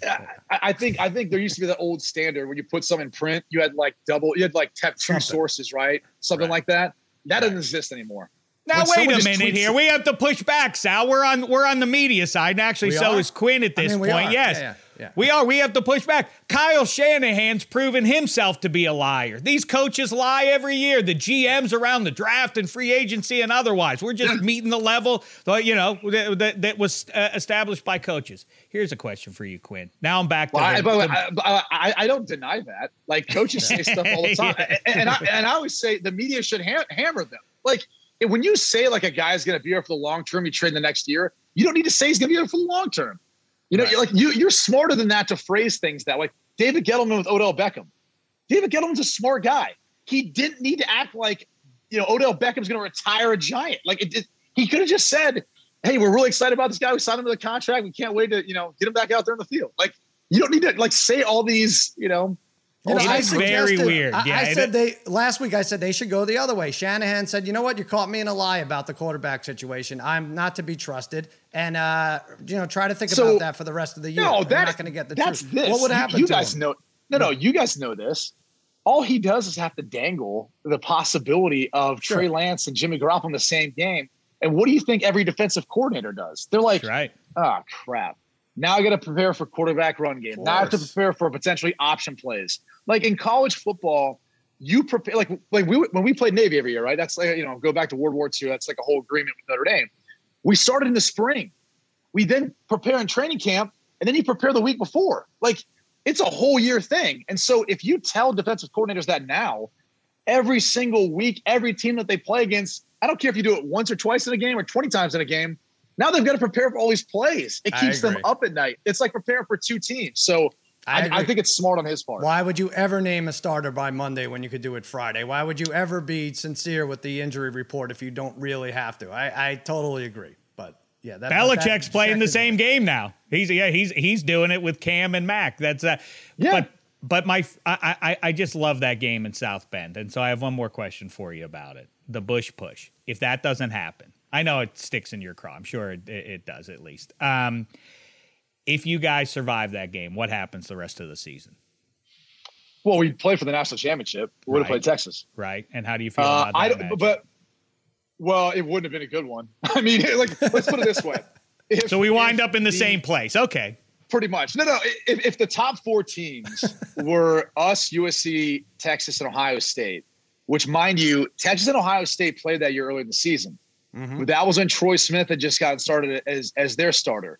I, I think I think there used to be the old standard when you put some in print, you had like double, you had like kept two sources, right? Something Right. like that. That Right. doesn't exist anymore. Now When wait someone a just minute tweets- here. We have to push back, Sal. We're on we're on the media side, and actually, We so are? is Quinn at I this mean, point. Yes, Yeah, yeah, yeah. we are. We have to push back. Kyle Shanahan's proven himself to be a liar. These coaches lie every year. The GMs around the draft and free agency and otherwise. We're just meeting the level, uh, you know, that, that, was uh, established by coaches. Here's a question for you, Quinn. Now I'm back to Well, I, the- by the the- I, I, I don't deny that. Like coaches say stuff all the time, Yeah. and, and I, and I always say the media should ha- hammer them. Like when you say like a guy's going to be here for the long term, you trade the next year. You don't need to say he's going to be here for the long term. You know, Right. like you you're smarter than that to phrase things that way. David Gettleman with Odell Beckham. David Gettleman's a smart guy. He didn't need to act like you know Odell Beckham's going to retire a giant. Like it, it, he could have just said, "Hey, we're really excited about this guy. We signed him to the contract. We can't wait to you know get him back out there in the field." Like you don't need to like say all these you know. You know, It I is very suggested- weird. I, Yeah, I it- said they last week. I said they should go the other way. Shanahan said, "You know what? You caught me in a lie about the quarterback situation. I'm not to be trusted, and uh, you know, try to think So- about that for the rest of the year. No, We're that, not going to get the that's truth. this. What would happen? You, to guys him? know. No, no, you guys know this. All he does is have to dangle the possibility of Sure. Trey Lance and Jimmy Garoppolo in the same game. And what do you think every defensive coordinator does? They're like, That's right. oh crap. Now I got to prepare for quarterback run game. Now I have to prepare for potentially option plays. Like in college football, you prepare like like we when we played Navy every year, right? That's like you know go back to World War II. That's like a whole agreement with Notre Dame. We started in the spring. We then prepare in training camp, and then you prepare the week before. Like it's a whole year thing. And so if you tell defensive coordinators that now, every single week, every team that they play against, I don't care if you do it once or twice in a game or 20 times in a game. Now they've got to prepare for all these plays. It keeps them up at night. It's like preparing for two teams. So I I, I, think it's smart on his part. Why would you ever name a starter by Monday when you could do it Friday? Why would you ever be sincere with the injury report if you don't really have to? I, I totally agree. But yeah, that, Belichick's that- playing the same game now. He's yeah, he's he's doing it with Cam and Mac. That's uh Yeah. but but my I, I I just love that game in South Bend. And so I have one more question for you about it. The Bush push. If that doesn't happen, I know it sticks in your craw. I'm sure it, it, does at least. Um if you guys survive that game, what happens the rest of the season? Well, we played for the national championship. We would have Right. played Texas. Right? And how do you feel Uh, about I don't, matchup? but well, it wouldn't have been a good one. I mean, like let's put it this way: if, So we wind up in the, same place. Okay. Pretty much. No, no. If, if the top four teams were us, USC, Texas, and Ohio State, which, mind you, Texas and Ohio State played that year early in the season. Mhm. That was when Troy Smith had just gotten started as as their starter.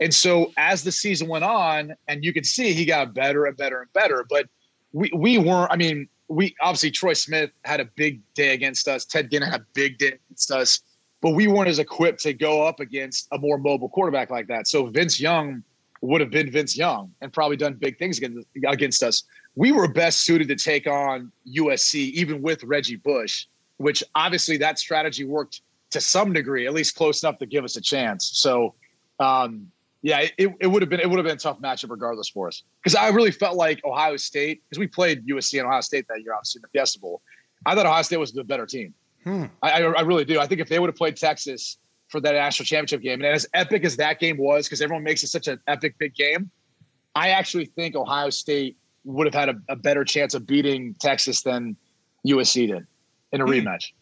And so as the season went on, and you could see he got better and better and better. But we we weren't. I mean, we obviously Troy Smith had a big day against us. Ted Ginn had a big day against us. But we weren't as equipped to go up against a more mobile quarterback like that. So Vince Young would have been Vince Young and probably done big things against, against us. We were best suited to take on USC, even with Reggie Bush, which obviously that strategy worked to some degree, at least close enough to give us a chance. So, um, yeah, it, it would have been it would have been a tough matchup regardless for us because I really felt like Ohio State because we played USC and Ohio State that year, obviously in the Fiesta Bowl. I thought Ohio State was the better team. Hmm. I, I, really do. I think if they would have played Texas for that national championship game, and as epic as that game was, because everyone makes it such an epic big game, I actually think Ohio State would have had a, a better chance of beating Texas than USC did in a Hmm. rematch.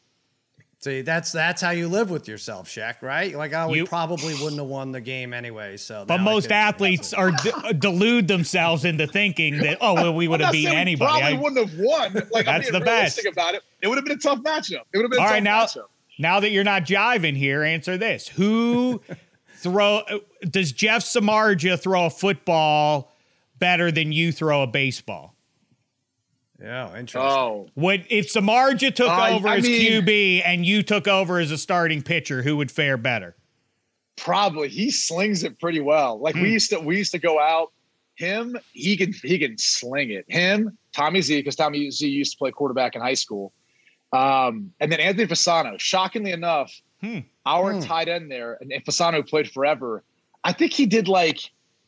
See, that's that's how you live with yourself, Shaq, right? Like, oh, we You- probably wouldn't have won the game anyway. So, But most could- athletes are de- uh, delude themselves into thinking that oh well we would have not beaten we anybody. Probably I- wouldn't have won. Like I'm That's being the best. realistic about it. It would have been a tough matchup. It would have been a All tough now- matchup. now that you're not jiving here, answer this: Who throw uh, does Jeff Samardzija throw a football better than you throw a baseball? Yeah, interesting. Oh, Would if Samardzija took I- over I as mean- QB and you took over as a starting pitcher, who would fare better? probably he slings it pretty well. Like Hmm. we used to, we used to go out. Him, he can he can sling it. Him, Tommy Z, because Tommy Z used to play quarterback in high school. Um, and then Anthony Fasano. Shockingly enough, Hmm. our Hmm. tight end there, and, and Fasano played forever. I think he did like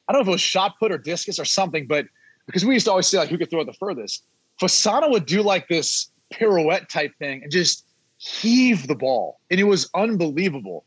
I don't know if it was shot put or discus or something, but because we used to always say like who could throw it the furthest. Fasano would do like this pirouette type thing and just heave the ball, and it was unbelievable.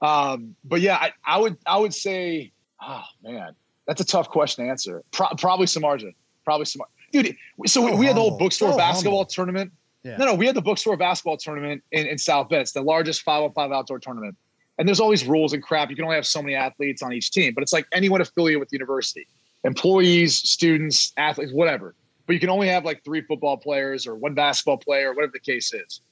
Um, but yeah, I, I would I would say, oh man, that's a tough question to answer. Pro- probably Samardzija. Probably Samar. Dude, so, So we had the whole bookstore So basketball humble. tournament. Yeah. No, no, we had the bookstore basketball tournament in, in South Bend. It's the largest 505 outdoor tournament. And there's all these rules and crap. You can only have so many athletes on each team, but it's like anyone affiliated with the university, employees, students, athletes, whatever. But you can only have like three football players or one basketball player, whatever the case is.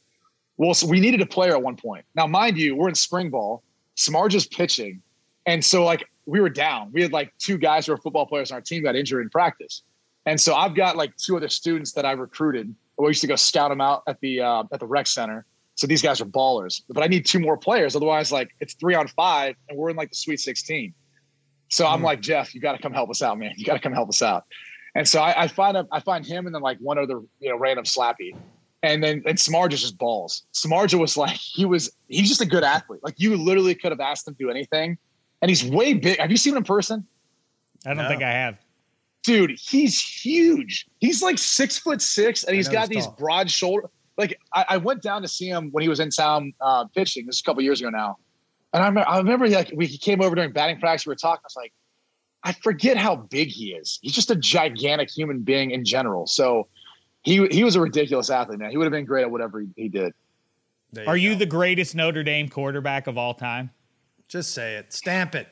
Well, so we needed a player at one point. Now, mind you, we're in spring ball. Samardzija's pitching. And so, like, we were down. We had like two guys who were football players on our team got injured in practice. And so I've got like two other students that I recruited. We used to go scout them out at the uh, at the rec center. So these guys are ballers. But I need two more players. Otherwise, like it's three on five, and we're in like the Sweet 16. So I'm like, Jeff, you got to come help us out, man. You got to come help us out. And so I, I find a, I find him and then like one other you know random slappy, and then and Samardzija just balls. Samardzija was like he was he's just a good athlete. Like you literally could have asked him to do anything, and he's way big. Have you seen him in person? I don't No. think I have. dude, he's huge. He's like six foot six, and he's got he's these tall. broad shoulder. Like I, I went down to see him when he was in town uh, pitching. This is a couple years ago now, and I remember, I remember like we he came over during batting practice. We were talking. I was like, I forget how big he is. He's just a gigantic human being in general. So he he was a ridiculous athlete, man. He would have been great at whatever he, he did. There Are you the greatest Notre Dame quarterback of all time? Just say it. Stamp it.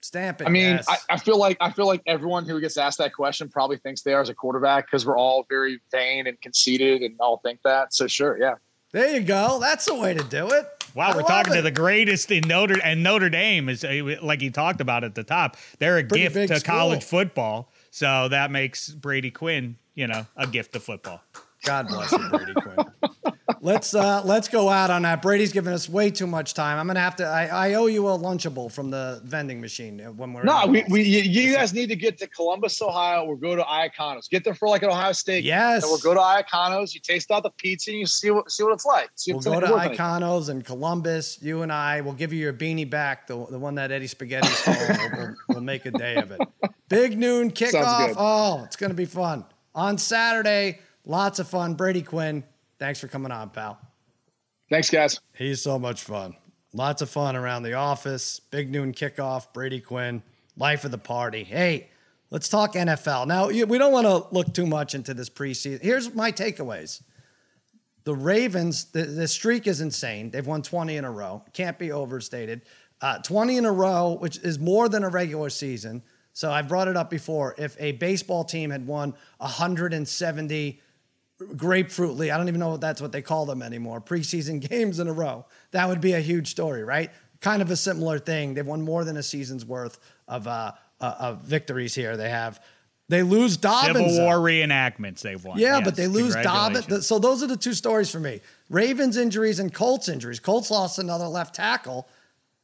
Stamp it. I mean, yes. I, I feel like I feel like everyone who gets asked that question probably thinks they are as a quarterback because we're all very vain and conceited and all think that. So sure, yeah. there you go. That's the way to do it. Wow, I we're talking to the greatest in Notre and Notre Dame is like he talked about at the top. They're a Pretty gift to school. college football, so that makes Brady Quinn, you know, a gift to football. God bless you, Brady Quinn. let's uh let's go out on that. Brady's giving us way too much time. I'm gonna have to. I, I owe you a lunchable from the vending machine when we're No, we, we you, you guys need to get to Columbus, Ohio, or go to Iacono's. Get there for like an Ohio State. Yes. And we'll go to Iacono's. You taste out the pizza and you see what see what it's like. See We'll go to. Iacono's and Columbus. You and I will give you your beanie back, the, the one that Eddie Spaghetti stole. we'll, we'll, we'll make a day of it. Big noon kickoff. Oh, it's going to be fun. On Saturday, lots of fun. Brady Quinn, thanks for coming on, pal. Thanks, guys. He's so much fun. Lots of fun around the office. Big noon kickoff. Brady Quinn, life of the party. Hey, let's talk NFL. Now, we don't want to look too much into this preseason. Here's my takeaways. The Ravens, the, the streak is insane. They've won 20 in a row. Can't be overstated. Uh, 20 in a row, which is more than a regular season. So I've brought it up before. If a baseball team had won 170 grapefruit league, I don't even know if that's what they call them anymore, preseason games in a row, that would be a huge story, right? Kind of a similar thing. They've won more than a season's worth of, uh, uh, of victories here. They have. They lose Dobbins. Civil War reenactments they've won. Yeah, Yes, but they lose Dobbins. So those are the two stories for me: Ravens injuries and Colts injuries. Colts lost another left tackle.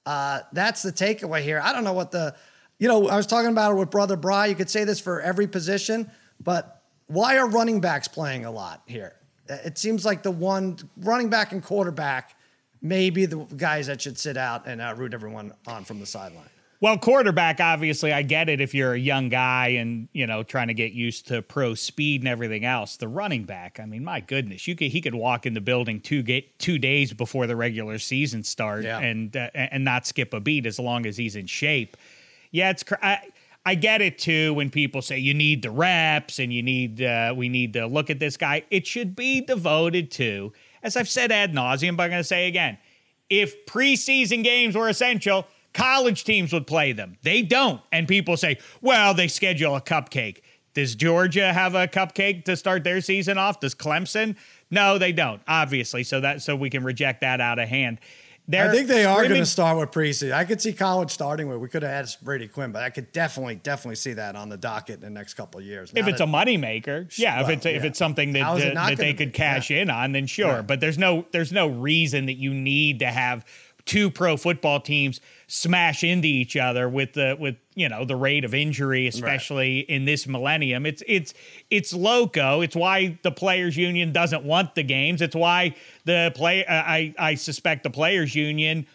Uh, that's the takeaway here. I don't know what the, you know, I was talking about it with Brother Bry. You could say this for every position, but why are running backs playing a lot here? It seems like the one running back and quarterback may be the guys that should sit out and uh, root everyone on from the sideline. Well, quarterback, obviously, I get it if you're a young guy and you know trying to get used to pro speed and everything else. The running back, I mean, my goodness, you could he could walk in the building two get two days before the regular season start Yeah. and uh, and not skip a beat as long as he's in shape. Yeah, it's I, I get it too when people say you need the reps and you need uh, we need to look at this guy. It should be devoted to, as I've said ad nauseum, but I'm going to say again, if preseason games were essential, college teams would play them. They don't, and people say, well, they schedule a cupcake. Does Georgia have a cupcake to start their season off? Does Clemson? No, they don't. Obviously, so that so we can reject that out of hand. I think they are going to start with preseason. I could see college starting with. We could have had Brady Quinn, but I could definitely, definitely see that on the docket in the next couple of years. If it's a that- moneymaker, yeah. if Well, it's if yeah. it's something that it that, they could be? cash Yeah. in on, then sure. Right. But there's no there's no reason that you need to have two pro football teams smash into each other with the with you know the rate of injury, especially in this millennium. It's it's it's loco. It's why the players union doesn't want the games. It's why the play. Uh, I I suspect the players union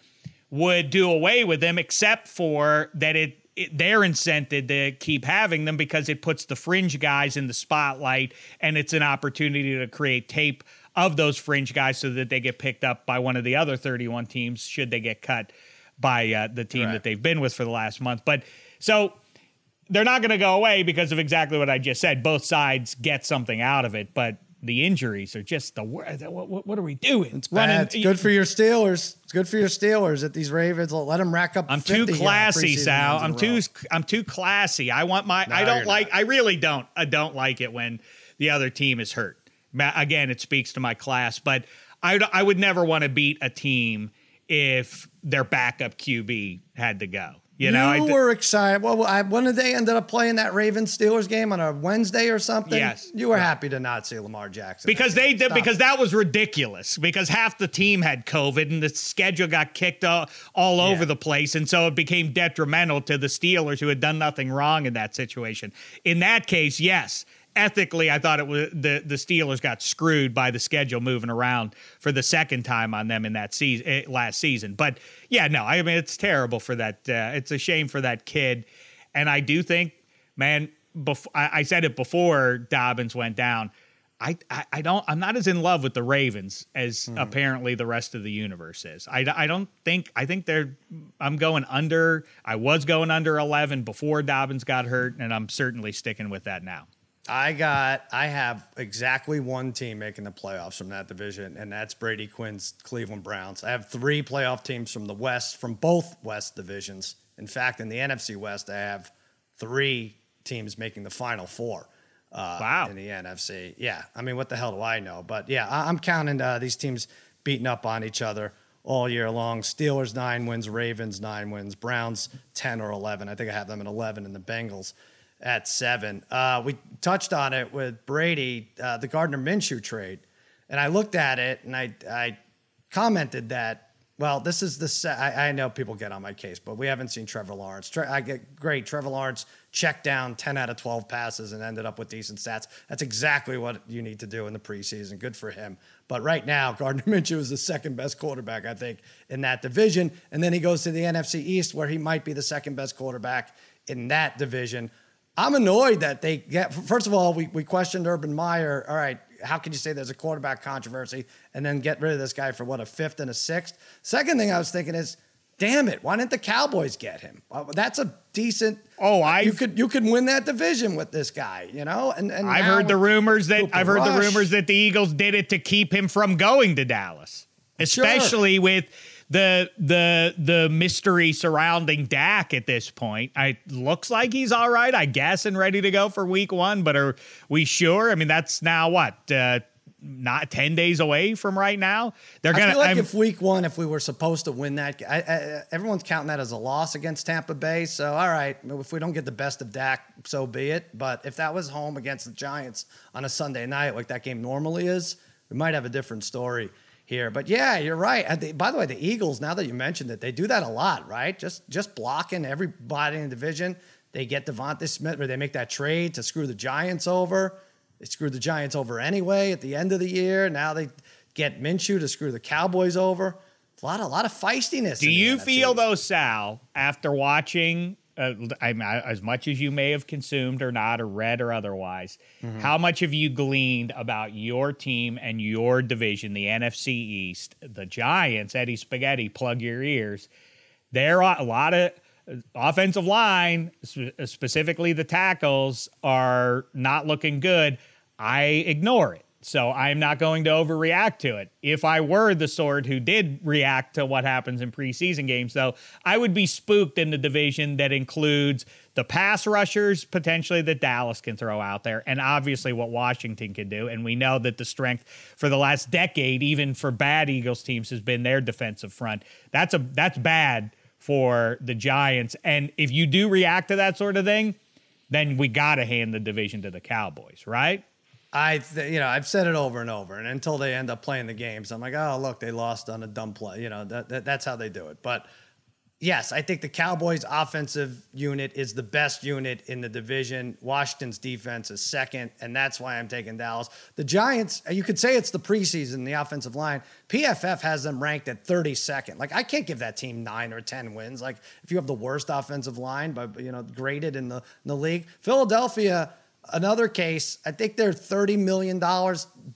would do away with them, except for that it, it they're incented to keep having them because it puts the fringe guys in the spotlight, and it's an opportunity to create tape of those fringe guys so that they get picked up by one of the other 31 teams should they get cut by uh, the team Right. that they've been with for the last month. But so they're not going to go away because of exactly what I just said. Both sides get something out of it, but the injuries are just the wor- what, what, what are we doing? It's Bad. It's good for your Steelers. It's good for your Steelers that these Ravens let them rack up. I'm 50 too classy, Sal. I'm too. I'm too classy. I want my I don't like not. I really don't. I don't like it when the other team is hurt. Again, it speaks to my class, but I I would never want to beat a team if their backup QB had to go. You, know, I you d- were excited. Well, I, when did they ended up playing that Ravens Steelers game on a Wednesday or something? Yes. you were happy to not see Lamar Jackson because they did Stop because that was ridiculous because half the team had covid and the schedule got kicked all, all over the place and so it became detrimental to the steelers who had done nothing wrong in that situation in that case yes ethically i thought it was the the steelers got screwed by the schedule moving around for the second time on them in that season eh, last season but yeah no i mean it's terrible for that uh, it's a shame for that kid and i do think man bef- I, I said it before dobbins went down I, I, I don't I'm not as in love with the Ravens as Hmm. apparently the rest of the universe is. I, I don't think I think they're I'm going under I was going under 11 before Dobbins got hurt and I'm certainly sticking with that now. I got I have exactly one team making the playoffs from that division, and that's Brady Quinn's Cleveland Browns. I have three playoff teams from the West, from both West divisions. In fact, in the NFC West, I have three teams making the final four. Uh, Wow. In the NFC, yeah. I mean, what the hell do I know? But yeah, I, I'm counting uh, these teams beating up on each other all year long. Steelers nine wins, Ravens nine wins, Browns ten or eleven. I think I have them at eleven, and the Bengals at seven. Uh, we touched on it with Brady, uh, the Gardner Minshew trade, and I looked at it and I I commented that. Well, this is the. Se- I, I know people get on my case, but we haven't seen Trevor Lawrence. Tre- I get great. Trevor Lawrence checked down ten out of twelve passes and ended up with decent stats. That's exactly what you need to do in the preseason. Good for him. But right now, Gardner Minshew is the second best quarterback, I think, in that division. And then he goes to the NFC East, where he might be the second best quarterback in that division. I'm annoyed that they get. First of all, we, we questioned Urban Meyer. All right, how can you say there's a quarterback controversy and then get rid of this guy for what a fifth and a sixth? Second thing I was thinking is, damn it, why didn't the Cowboys get him? That's a decent. Oh, I you could you could win that division with this guy, you know. And and I've heard the rumors that Cooper I've heard the rumors that the Eagles did it to keep him from going to Dallas, especially with the the the mystery surrounding Dak at this point. I looks like he's all right, I guess, and ready to go for Week One. But are we sure? I mean, that's now what uh, not 10 days away from right now. They're going to like I'm, if week 1 if we were supposed to win that I, I, everyone's counting that as a loss against Tampa Bay. So all right, if we don't get the best of Dak, so be it. But if that was home against the Giants on a Sunday night like that game normally is, we might have a different story here. But yeah, you're right. The, by the way, the Eagles, now that you mentioned it, they do that a lot, right? Just just blocking everybody in the division. They get DeVonta Smith or they make that trade to screw the Giants over. They screwed the Giants over anyway at the end of the year. Now they get Minshew to screw the Cowboys over. A lot, a lot of feistiness. Do you feel though, Sal, after watching uh, I mean, as much as you may have consumed or not, or read or otherwise, mm-hmm. how much have you gleaned about your team and your division, the NFC East, the Giants? Eddie Spaghetti, plug your ears. There are a lot of offensive line, specifically the tackles, are not looking good. I ignore it. So I'm not going to overreact to it. If I were the sort who did react to what happens in preseason games, though, I would be spooked in the division that includes the pass rushers potentially that Dallas can throw out there, and obviously what Washington can do. And we know that the strength for the last decade, even for bad Eagles teams, has been their defensive front. That's a that's bad for the Giants. And if you do react to that sort of thing, then we got to hand the division to the Cowboys, right? I, th- you know, I've said it over and over, and until they end up playing the games, I'm like, oh, look, they lost on a dumb play. You know, that, that that's how they do it. But yes, I think the Cowboys' offensive unit is the best unit in the division. Washington's defense is second, and that's why I'm taking Dallas. The Giants, uh, you could say it's the preseason, the offensive line. PFF has them ranked at 32nd. Like I can't give that team nine or 10 wins. Like if you have the worst offensive line, but you know, graded in the in the league, Philadelphia Another case, I think they're $30 million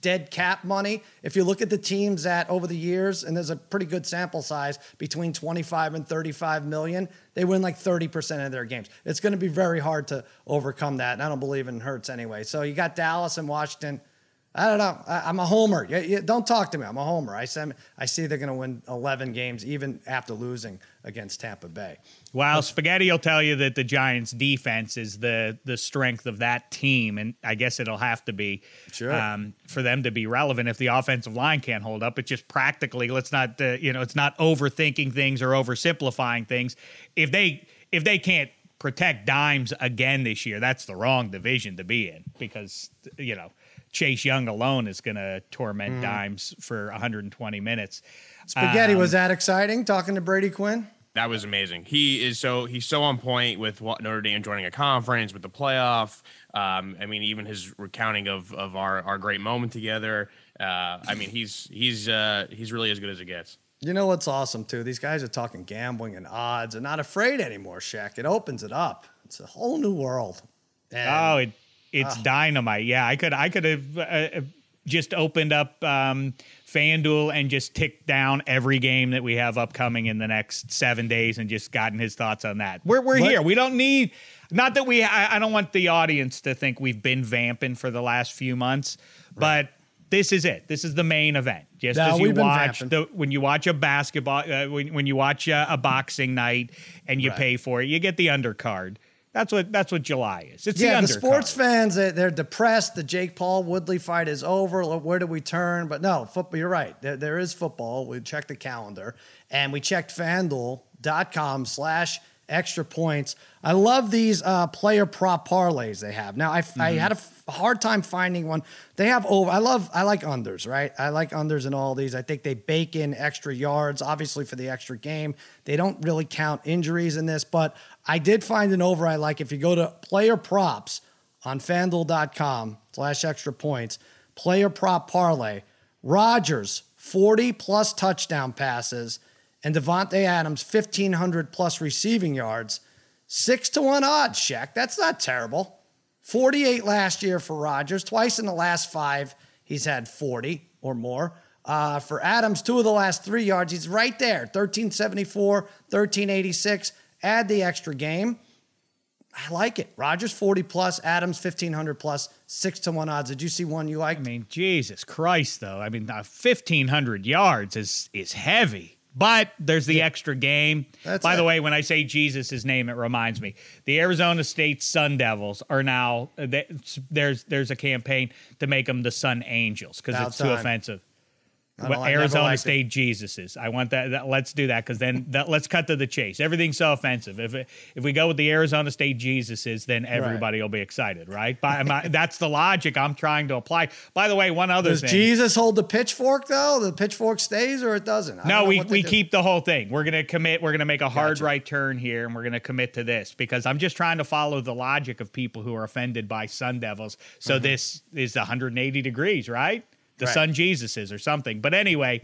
dead cap money. If you look at the teams that over the years, and there's a pretty good sample size between 25 and 35 million, they win like 30% of their games. It's going to be very hard to overcome that. And I don't believe in Hurts anyway. So you got Dallas and Washington I don't know. I, am a homer. You, you, don't talk to me. I'm a homer. I, I see they're going to win 11 games even after losing against Tampa Bay. Well, Spaghetti will tell you that the Giants' defense is the the strength of that team, and I guess it'll have to be sure. um, for them to be relevant if the offensive line can't hold up. It's just practically. Let's not uh, you know. It's not overthinking things or oversimplifying things. If they if they can't protect dimes again this year, that's the wrong division to be in because you know Chase Young alone is going to torment mm. Dimes for 120 minutes. Spaghetti um, was that exciting talking to Brady Quinn? That was amazing. He is so he's so on point with what Notre Dame joining a conference with the playoff. Um, I mean, even his recounting of of our our great moment together. Uh, I mean, he's he's uh, he's really as good as it gets. You know what's awesome too? These guys are talking gambling and odds and not afraid anymore. Shaq, it opens it up. It's a whole new world. And oh, it it's dynamite. Yeah, I could I could have uh, uh, just opened up um, FanDuel and just ticked down every game that we have upcoming in the next seven days and just gotten his thoughts on that. We're we're here. We don't need. Not that we. I, I, don't want the audience to think we've been vamping for the last few months, right. but this is it. This is the main event. Just no, as you watch the when you watch a basketball, uh, when when you watch a, a boxing night and you right. pay for it, you get the undercard. That's what that's what July is. It's yeah, the, the sports fans they're depressed. The Jake Paul Woodley fight is over. Where do we turn? But no, football. You're right. There, there is football. We checked the calendar and we checked FanDuel.com slash extra points. I love these uh, player prop parlays they have. Now I, mm-hmm. I had a f- hard time finding one. They have over. I love. I like unders. Right. I like unders in all these. I think they bake in extra yards, obviously for the extra game. They don't really count injuries in this, but I did find an over I like. If you go to player props on FanDuel.com slash extra points, player prop parlay, Rodgers 40 plus touchdown passes and Davante Adams 1,500 plus receiving yards. Six to one odds, Shaq. That's not terrible. 48 last year for Rodgers. Twice in the last five, he's had 40 or more. Uh, for Adams, two of the last three yards, he's right there 1374, 1386. Add the extra game. I like it. Rodgers 40 plus, Adams 1500 plus, six to one odds. Did you see one you like? I mean, Jesus Christ, though. I mean, uh, 1500 yards is is heavy. But there's the extra game. That's By the way, when I say Jesus' name, it reminds me the Arizona State Sun Devils are now they- there's there's a campaign to make them the Sun Angels because it's too offensive. I like- Arizona liked it. State Jesuses. I want that, that- Let's do that because then that, let's cut to the chase. Everything's so offensive. If if we go with the Arizona State Jesuses, then everybody will be excited, right? By, my, that's the logic I'm trying to apply. By the way, one other Does thing. Jesus hold the pitchfork though? The pitchfork stays or it doesn't? I No, we, we do. keep the whole thing. We're going to commit. We're going to make a hard Gotcha. right turn here, and we're going to commit to this because I'm just trying to follow the logic of people who are offended by Sun Devils. So mm-hmm. this is 180 degrees, right? The Right. Jesus is, or something. But anyway,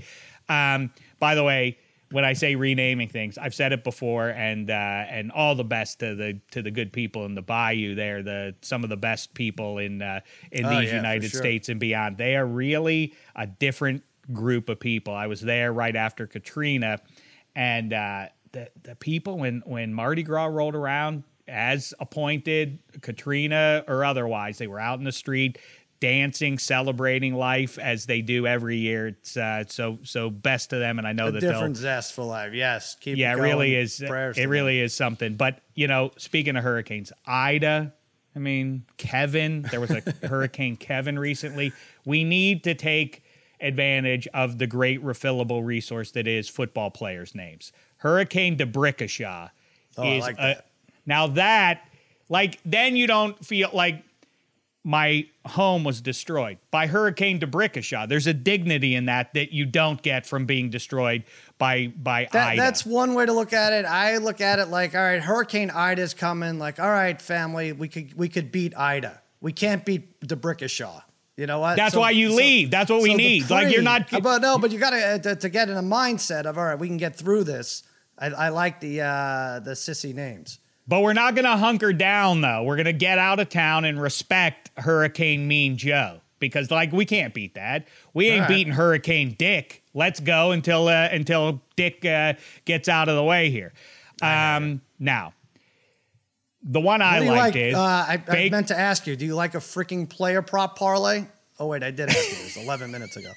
um, by the way, when I say renaming things, I've said it before, and uh, and all the best to the to the good people in the Bayou. There, the some of the best people in uh, in Oh, these yeah, United sure. States and beyond. They are really a different group of people. I was there right after Katrina, and uh, the the people when when Mardi Gras rolled around as appointed, Katrina or otherwise, they were out in the street dancing, celebrating life as they do every year. It's uh, so so best to them, and I know a that different they'll. zest for life. Yes, keep Yeah, it really is. Prayers It really is something. But you know, speaking of hurricanes, Ida. I mean, Kevin. There was a Hurricane Kevin recently. We need to take advantage of the great refillable resource that is football players' names. Hurricane DeBrickashaw Oh, I is like a- that. now that like then you don't feel like my home was destroyed by Hurricane DeBrickashaw. There's a dignity in that that you don't get from being destroyed by by That, Ida. that's one way to look at it. I look at it like, all right, Hurricane Ida's coming. Like, all right, family, we could we could beat Ida. We can't beat the You know what? That's why you leave. That's what we the need. Like, you're not- Uh, But no, but you got to, to to get in a mindset of all right, we can get through this. I, I like the uh, the sissy names. But we're not going to hunker down, though. We're going to get out of town and respect Hurricane Mean Joe because, like, we can't beat that. We ain't right. beating Hurricane Dick. Let's go until uh, until Dick uh, gets out of the way here. Um, now, the one What I liked like? is Uh, I, I meant to ask you. Do you like a freaking player prop parlay? Oh wait, I did ask you this 11 minutes ago.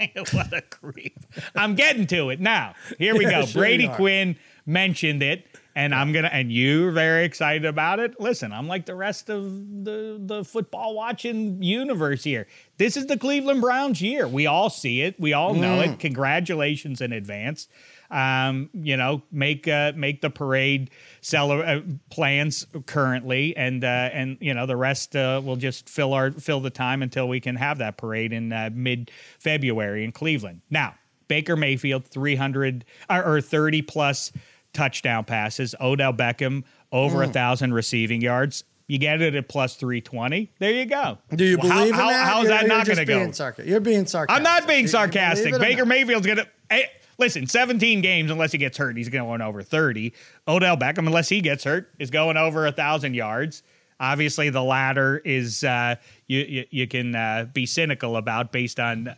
what a creep. I'm getting to it now. Here we go. Sure Brady. Quinn mentioned it, and I'm gonna and you're very excited about it. Listen, I'm like the rest of the the football watching universe here. This is the Cleveland Browns year. We all see it. We all know Mm. it. Congratulations in advance. Um, you know, make uh, make the parade cele- uh, plans currently, and uh, and you know the rest uh, will just fill our fill the time until we can have that parade in uh, mid February in Cleveland. Now, Baker Mayfield, three hundred or, or thirty plus touchdown passes. Odell Beckham over a Mm. thousand receiving yards. You get it at plus three twenty. There you go. Do you Well, believe how, in that? How's You're- that not going to go? sarca- You're being sarcastic. I'm not being do sarcastic. Baker? Mayfield's gonna hey, listen. 17 games unless he gets hurt, he's going over 30. Odell Beckham, unless he gets hurt, is going over a thousand yards. Obviously, the latter is uh, you, you you can uh, be cynical about based on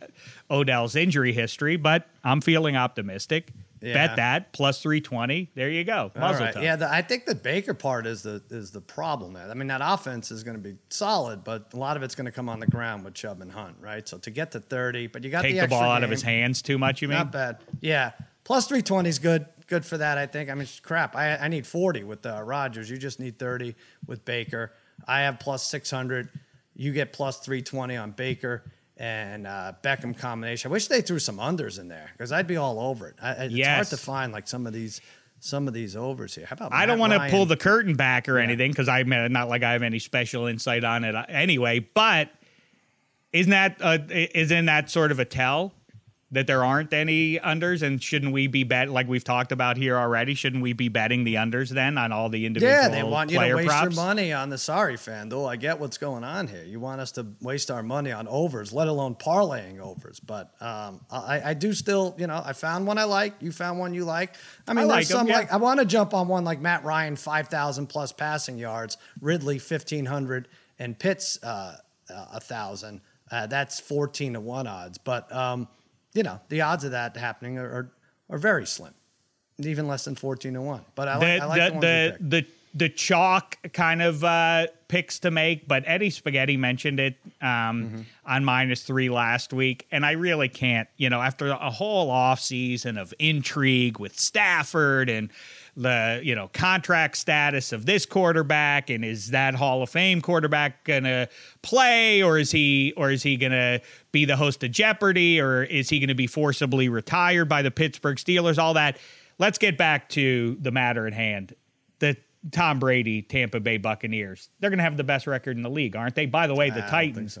Odell's injury history, but I'm feeling optimistic. Yeah. Bet that plus 320. There you go. Muzzle right. Yeah, the, I think the Baker part is the is the problem there. I mean, that offense is going to be solid, but a lot of it's going to come on the ground with Chubb and Hunt, right? So to get to 30, but you got Take the, the, ball out of his hands too much. You mean? Not bad. Yeah. Plus 320 is good. Good for that, I think. I mean, crap. I, I need 40 with uh, Rodgers. You just need 30 with Baker. I have plus 600. You get plus 320 on Baker and uh, Beckham combination. I wish they threw some unders in there because I'd be all over it. I, it's hard to find like some of these some of these overs here. How about I don't want to pull the curtain back or anything because I'm not like I have any special insight on it uh, anyway. But isn't that uh, isn't that sort of a tell that there aren't any unders? And shouldn't we be bet like we've talked about here already? Shouldn't we be betting the unders then on all the individual? Yeah, they want you to waste props? your money on the sorry fan. Though I get what's going on here. You want us to waste our money on overs, let alone parlaying overs. But um, I, I do still, you know, I found one I like. You found one you like. I mean, I there's like 'em, some yeah. like I want to jump on one like Matt Ryan, five thousand plus passing yards, Ridley fifteen hundred, and Pitts uh, a thousand. Uh, that's fourteen to one odds. But um, you know, the odds of that happening are are, are very slim. Even less than fourteen to one, but I like, the I like the, you the the, the chalk kind of uh, picks to make, but Eddie Spaghetti mentioned it um, on minus three last week, and I really can't. You know, after a whole off season of intrigue with Stafford and the you know contract status of this quarterback, and is that Hall of Fame quarterback gonna play, or is he or is he gonna be the host of Jeopardy, or is he gonna be forcibly retired by the Pittsburgh Steelers? All that. Let's get back to the matter at hand. The Tom Brady, Tampa Bay Buccaneers. They're going to have the best record in the league, aren't they? By the way, the I Titans,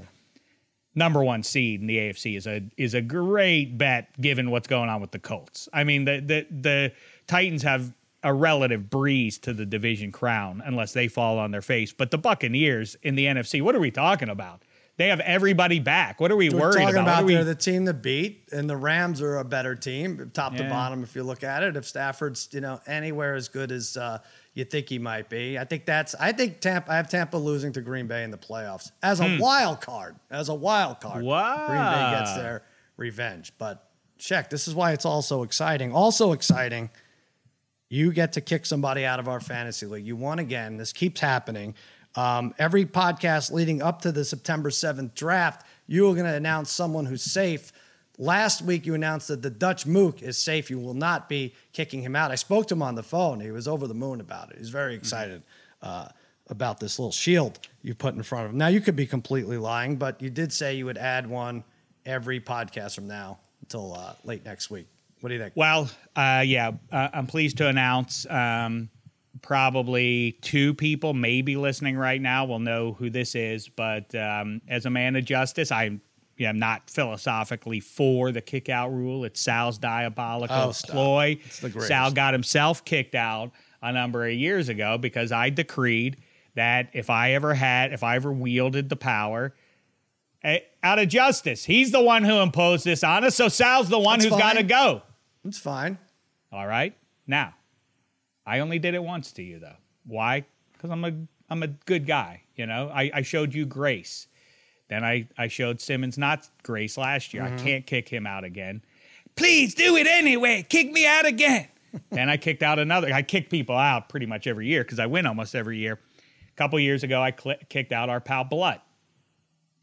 number one seed in the AFC, is a is a great bet given what's going on with the Colts. I mean, the the the Titans have a relative breeze to the division crown unless they fall on their face. But the Buccaneers in the NFC, what are we talking about? They have everybody back. What are we We're worried talking about? about, are we- they're the team to beat, and the Rams are a better team, top to bottom. If you look at it, if Stafford's you know anywhere as good as uh, you think he might be, I think that's. I think Tampa. I have Tampa losing to Green Bay in the playoffs as a wild card. As a wild card, Green Bay gets Hmm. Their revenge. But check. This is why it's all so exciting. Also exciting. You get to kick somebody out of our fantasy league. You won again. This keeps happening. Um, every podcast leading up to the September 7th draft, you are going to announce someone who's safe. Last week, you announced that the Dutch Mook is safe. You will not be kicking him out. I spoke to him on the phone. He was over the moon about it. He's very excited uh, about this little shield you put in front of him. Now, you could be completely lying, but you did say you would add one every podcast from now until uh, late next week. What do you think? Well, uh, yeah, uh, I'm pleased to announce um, probably two people maybe listening right now will know who this is. But um, as a man of justice, I'm yeah, I'm not philosophically for the kick out rule. It's Sal's diabolical Oh, ploy. It's the greatest. Sal got himself kicked out a number of years ago because I decreed that if I ever had, if I ever wielded the power, eh, out of justice, he's the one who imposed this on us. So Sal's the one That's who's got to go. It's fine. All right. Now, I only did it once to you though. Why? Because I'm a I'm a good guy. You know, I, I showed you grace. Then I, I showed Simmons not grace last year. I mm-hmm. can't kick him out again. Please do it anyway. Kick me out again. then I kicked out another. I kick people out pretty much every year because I win almost every year. A couple years ago, I cl- kicked out our pal Blood.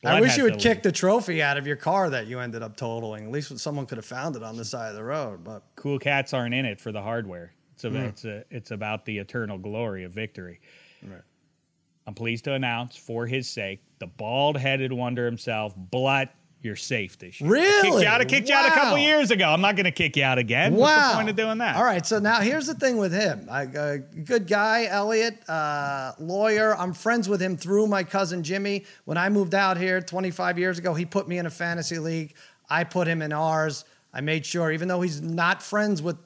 I wish you would kick lead. the trophy out of your car that you ended up totaling. At least someone could have found it on the side of the road. But cool cats aren't in it for the hardware. It's Hmm. a, it's a, it's about the eternal glory of victory. I'm pleased to announce, for his sake, the bald-headed wonder himself, Blutt, you're safe this year. I kicked Really? you out, I kicked you out a couple years ago. I'm not going to kick you out again. wow, What's the point of doing that? All right, so now here's the thing with him. I, uh, good guy, Elliot, uh, lawyer. I'm friends with him through my cousin Jimmy. When I moved out here 25 years ago, he put me in a fantasy league. I put him in ours. I made sure, even though he's not friends with,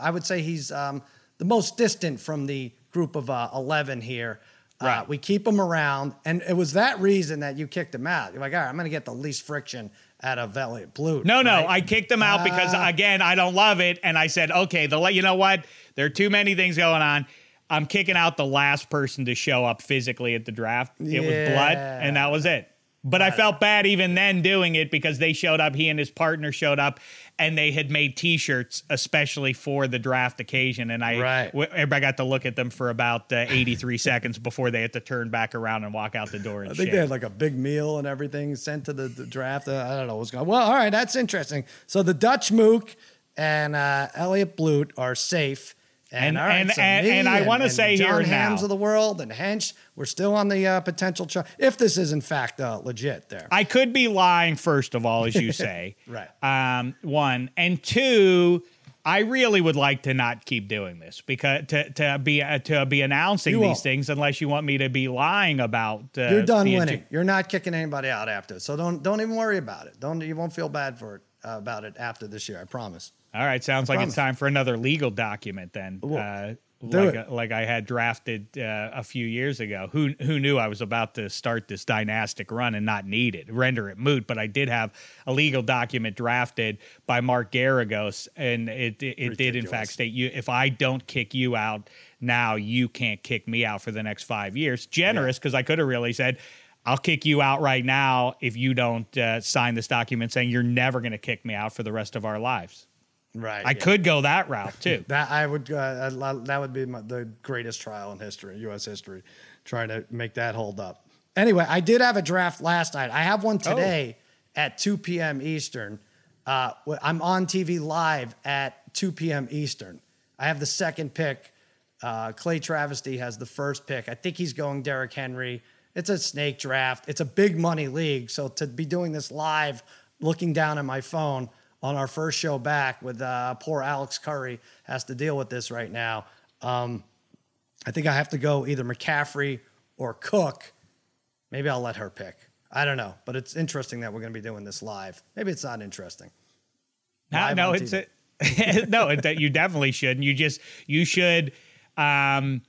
I would say he's um, the most distant from the group of uh, 11 here. Uh, Right. we keep him around, and it was that reason that you kicked him out. You're like, all right, I'm going to get the least friction out of Elliot Blue. No, no. I kicked them out because Ah. again, I don't love it, and I said, okay, the you know what? There are too many things going on. I'm kicking out the last person to show up physically at the draft. It was blood, and that was it. But I felt bad even then doing it because they showed up. He and his partner showed up, and they had made T-shirts especially for the draft occasion. And I, Right. w- everybody got to look at them for about uh, 83 seconds before they had to turn back around and walk out the door and I think shake. they had like a big meal and everything sent to the, the draft. Uh, I don't know what's going. Well, all right, that's interesting. So the Dutch Mook and uh, Elliot Blute are safe. And And- right, and- so and- and I wanna say John here and Hams now- of the world and Hench, we're still on the uh, potential chart. If this is in fact uh, legit, there. I could be lying, first of all, as you say. Right. Um, one and two. I really would like to not keep doing this because to, to be uh, to be announcing these things unless you want me to be lying about. Uh, You're done winning. You're not kicking anybody out after. So don't don't even worry about it. Don't you won't feel bad for it about it after this year. I promise. All right, sounds like promise. it's time for another legal document then. Well, Uh, like, like I had drafted uh, a few years ago. Who who knew I was about to start this dynastic run and not need it, render it moot? But I did have a legal document drafted by Mark Geragos, and it it, it did in fact state you if I don't kick you out now, you can't kick me out for the next five years. Generous because I could have really said. I'll kick you out right now if you don't uh, sign this document saying you're never going to kick me out for the rest of our lives. Right. I yeah. could go that route too. That I would. Uh, that would be my, the greatest trial in history, U.S. history, trying to make that hold up. Anyway, I did have a draft last night. I have one today at 2 p.m. Eastern. Uh, I'm on TV live at 2 p.m. Eastern. I have the second pick. Uh, Clay Travesty has the first pick. I think he's going Derrick Henry. It's a snake draft. It's a big money league. So to be doing this live, looking down at my phone on our first show back with uh, poor Alex Curry has to deal with this right now. Um, I think I have to go either McCaffrey or Cook. Maybe I'll let her pick. I don't know, but it's interesting that we're going to be doing this live. Maybe it's not interesting. No, no, it's a, no, it, you definitely shouldn't. You just you should um,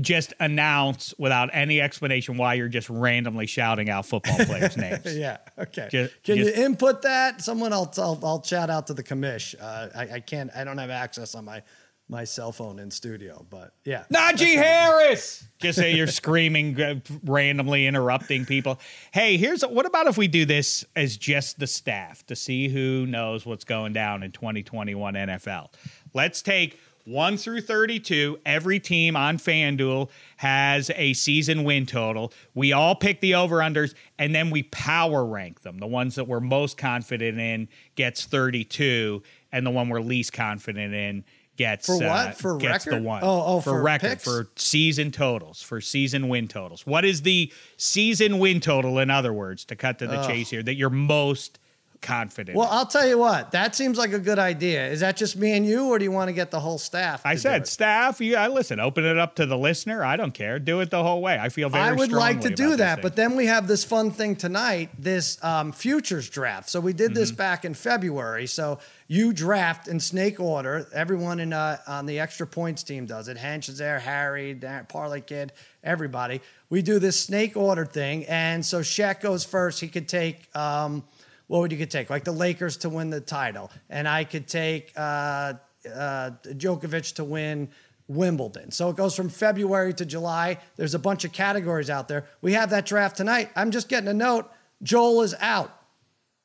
just announce without any explanation why you're just randomly shouting out football players' names. Yeah. Okay. Ju- Can just- you input that? Someone else. I'll, I'll shout out to the commish. Uh, I, I can't. I don't have access on my my cell phone in studio, but yeah. Najee Harris. Just say you're screaming, uh, randomly interrupting people. Hey, here's what about if we do this as just the staff to see who knows what's going down in 2021 NFL? Let's take 1 through 32. Every team on FanDuel has a season win total. We all pick the over unders and then we power rank them. The ones that we're most confident in gets 32, and the one we're least confident in gets For what? uh, For gets record? the one. Oh, oh, for record picks? for season totals for season win totals. What is the season win total? In other words, to cut to the chase here, that you're most confident. Well. I'll tell you what. That seems like a good idea. Is that just me and you, or do you want to get the whole staff? I said, staff, you I listen, open it up to the listener. I don't care. Do it the whole way. I feel very. I would like to do that, but then we have this fun thing tonight, this um, futures draft. So we did Mm-hmm. this back in February. So you draft in snake order. Everyone in uh, on the extra points team does it. Hench is there, Harry, Dan- Parlay Kid, everybody. We do this snake order thing, and so Shaq goes first. He could take. Um, what would you take? Like the Lakers to win the title, and I could take uh, uh, Djokovic to win Wimbledon. So it goes from February to July. There's a bunch of categories out there. We have that draft tonight. I'm just getting a note. Joel is out.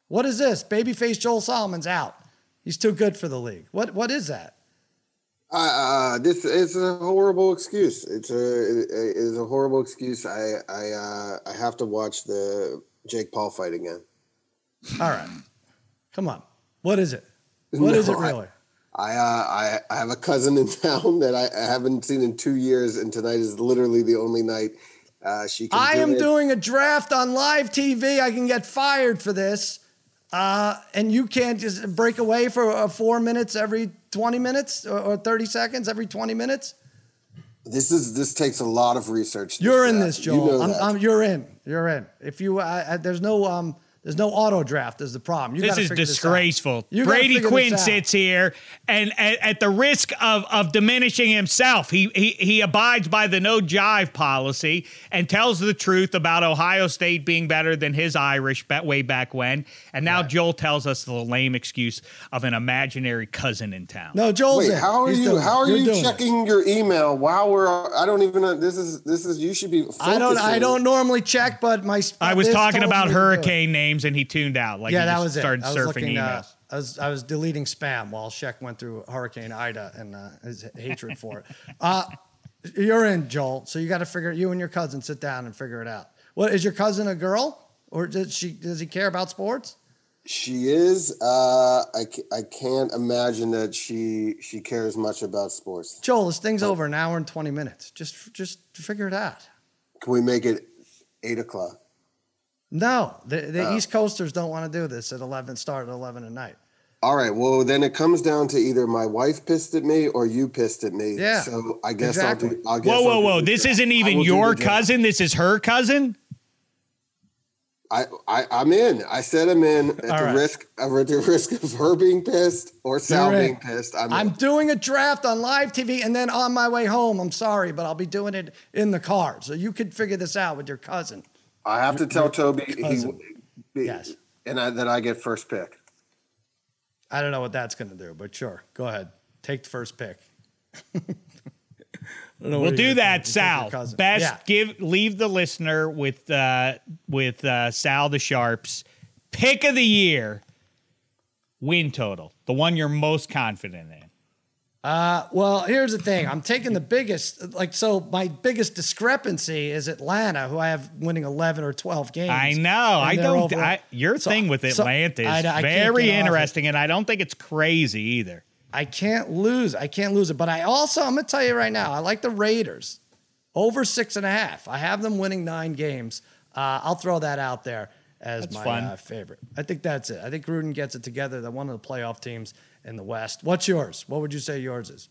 What is this? Babyface Joel Solomon's out. He's too good for the league. What what is that? Uh, this is a horrible excuse. It's a it is a horrible excuse. I I uh, I have to watch the Jake Paul fight again. All right. Come on. What is it? What is No, it really? I, uh, I I have a cousin in town that I, I haven't seen in two years, and tonight is literally the only night uh, she can. I do am it. doing a draft on live TV. I can get fired for this. Uh, and you can't just break away for uh, four minutes every 20 minutes or, or 30 seconds every 20 minutes. This is this takes a lot of research. You're in this, You Joel. know I'm. I'm- you're in. You're in. If you, I, I, there's no, um, there's no auto draft. Is the problem? You This gotta is figure this out. disgraceful. You gotta Brady Quinn sits here, and at, at the risk of, of diminishing himself, he, he he abides by the no jive policy and tells the truth about Ohio State being better than his Irish bet way back when. And now Joel tells us the lame excuse of an imaginary cousin in town. No, Joel's Wait, in. how are He's you? doing. How are You're you it. checking your email while we're? I don't even know. This is this is. You should be. I don't. I don't normally check, but my. I was talking about me to do it. hurricane names, and he tuned out. Like yeah, he that just was it. started I was surfing looking, uh. I was I was deleting spam while Sheck went through Hurricane Ida and uh, his hatred for it. Uh, you're in, Joel. So you got to figure. You and your cousin sit down and figure it out. What is your cousin a girl, or does she? Does he care about sports? She is. Uh, I I can't imagine that she she cares much about sports. Joel, this thing's over an hour and twenty minutes. Just just figure it out. Can we make it eight o'clock? No, the, the Oh. East Coasters don't want to do this at eleven. Start at eleven at night. All right. Well, then it comes down to either my wife pissed at me or you pissed at me. Yeah, So I guess exactly. I'll do. I'll guess Whoa, I'll whoa, do whoa! the This isn't even your cousin. This is her cousin. I, I I'm in. I said I'm in at All the right. risk of at the risk of her being pissed or Sal You're in. being pissed. I'm, I'm in. doing a draft on live TV and then on my way home. I'm sorry, but I'll be doing it in the car. So you could figure this out with your cousin. I have to tell Toby he, cousin. he- Yes. and I, that I get first pick. I don't know what that's going to do, but sure. Go ahead. Take the first pick. We'll do that, Sal. Best Yeah. give leave the listener with uh with uh Sal the Sharps pick of the year. win total, the one you're most confident in. Uh, well, here's the thing. I'm taking the biggest, like, so my biggest discrepancy is Atlanta, who I have winning 11 or 12 games. I know. I don't. I, your So- thing with so Atlanta is I- I very interesting, and I don't think it's crazy either. I can't lose. I can't lose it. But I also, I'm going to tell you right now, I like the Raiders over six and a half. I have them winning nine games. Uh, I'll throw that out there as That's my uh, favorite. I think that's it. I think Gruden gets it together. They're one of the playoff teams in the West. What's yours? What would you say yours is?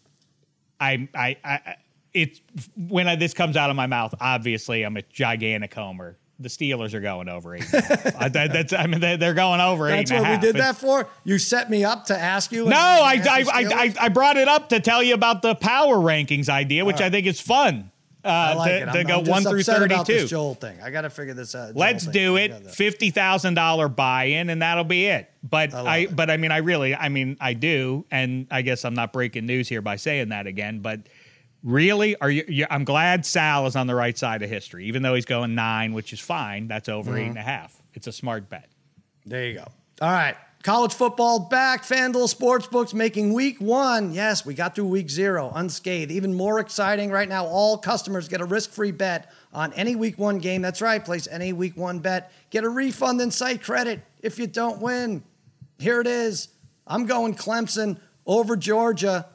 I, I, I, it's when I, this comes out of my mouth. Obviously, I'm a gigantic homer. The Steelers are going over eight. and a half. I, that, that's. I mean, they, they're going over eight That's and a what we did It's- that for. You set me up to ask you. No, I, I, I, I, I brought it up to tell you about the power rankings idea, which I think is fun. Uh, I like to, it. to I'm, go I'm just one through upset about this thirty-two. Joel thing. I got to figure this out. Joel Let's thing do it. Fifty thousand dollar buy-in, and that'll be it. But I I, but I mean, I really, I mean, I do, and I guess I'm not breaking news here by saying that again. But really, are you? you I'm glad Sal is on the right side of history, even though he's going nine, which is fine. That's over Mm-hmm. eight and a half. It's a smart bet. There you go. All right. College football back. FanDuel Sportsbooks making week one. Yes, we got through week zero unscathed. Even more exciting right now, all customers get a risk free bet on any week one game. That's right. Place any week one bet. Get a refund and site credit if you don't win. Here it is. I'm going Clemson over Georgia.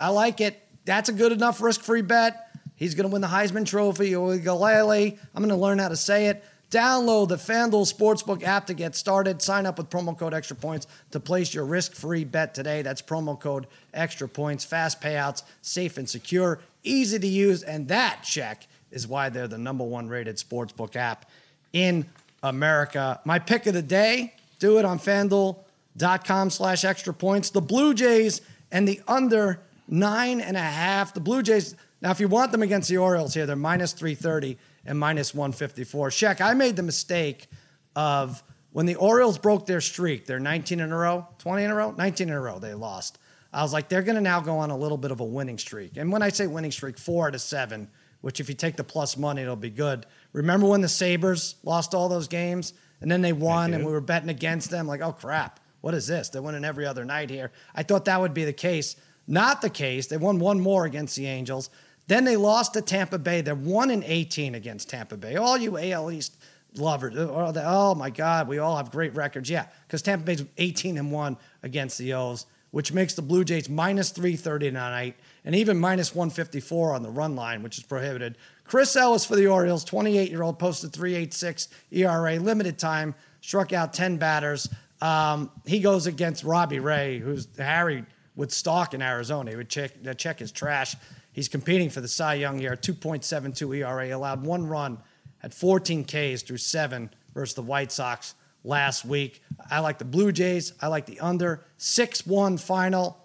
I like it. That's a good enough risk free bet. He's going to win the Heisman Trophy. Uiagalelei. I'm going to learn how to say it. Download the FanDuel Sportsbook app to get started. Sign up with promo code Extra Points to place your risk-free bet today. That's promo code Extra Points. Fast payouts, safe and secure, easy to use, and that check is why they're the number one rated sportsbook app in America. My pick of the day: do it on FanDuel.com slash Extra Points. The Blue Jays and the under nine and a half. The Blue Jays. Now, if you want them against the Orioles here, they're minus 330 and minus 154. Sheck, I made the mistake of when the Orioles broke their streak, they're 19 in a row, 20 in a row, 19 in a row, they lost. I was like, they're going to now go on a little bit of a winning streak. And when I say winning streak, four out of seven, which if you take the plus money, it'll be good. Remember when the Sabres lost all those games and then they won and we were betting against them? Like, oh crap, what is this? They're winning every other night here. I thought that would be the case. Not the case. They won one more against the Angels. Then they lost to Tampa Bay. They're one in 18 against Tampa Bay. All you AL East lovers, oh, oh my God, we all have great records. Yeah, because Tampa Bay's 18 and one against the O's, which makes the Blue Jays minus 330 tonight and even minus 154 on the run line, which is prohibited. Chris Ellis for the Orioles, 28 year old, posted 386 ERA, limited time, struck out 10 batters. Um, he goes against Robbie Ray, who's Harry would stalk in Arizona. He would check, uh, check his trash. He's competing for the Cy Young here, 2.72 ERA, allowed one run, had 14 Ks through seven versus the White Sox last week. I like the Blue Jays. I like the under. 6 1 final.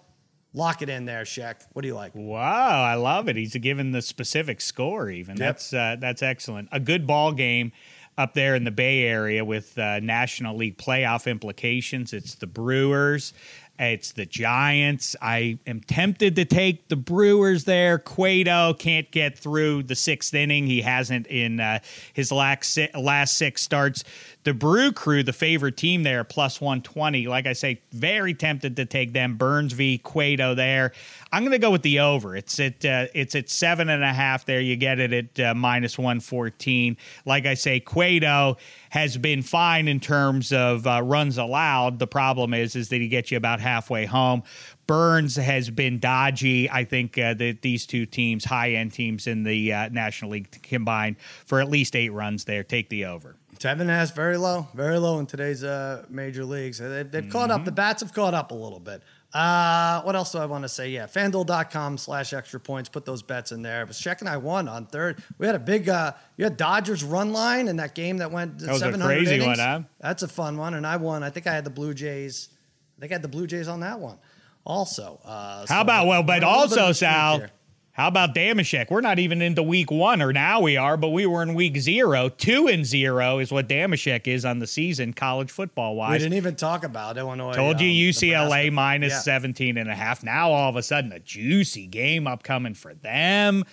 Lock it in there, Shaq. What do you like? Wow, I love it. He's given the specific score. Even that's uh, that's excellent. A good ball game up there in the Bay Area with uh, National League playoff implications. It's the Brewers. It's the Giants. I am tempted to take the Brewers there. Cueto can't get through the sixth inning. He hasn't in uh, his last last six starts. The Brew Crew, the favorite team there, plus 120. Like I say, very tempted to take them. Burns v. Cueto there. I'm going to go with the over. It's at uh, it's at seven and a half. There, you get it at uh, minus 114. Like I say, Cueto has been fine in terms of uh, runs allowed. The problem is is that he gets you about halfway home. Burns has been dodgy. I think uh, that these two teams, high end teams in the uh, National League combined for at least eight runs there. Take the over. Seven a half, very low, very low in today's uh, major leagues. They've, they've caught up. The bats have caught up a little bit. Uh, what else do I want to say? Yeah, fanduel.com slash extra points. Put those bets in there. But Sheck and I won on third. We had a big, uh, you had Dodgers run line in that game that went That was a 700 crazy innings. one, huh? That's a fun one. And I won. I think I had the Blue Jays. I think I had the Blue Jays on that one also. Uh, so How about well, but a little bit of also Sal. here. How about Dameshek? We're not even into week one, or now we are, but we were in week zero. Two and zero is what Dameshek is on the season, college football wise. We didn't even talk about Illinois. Told you um, UCLA minus Yeah. 17 and a half. Now all of a sudden a juicy game upcoming for them.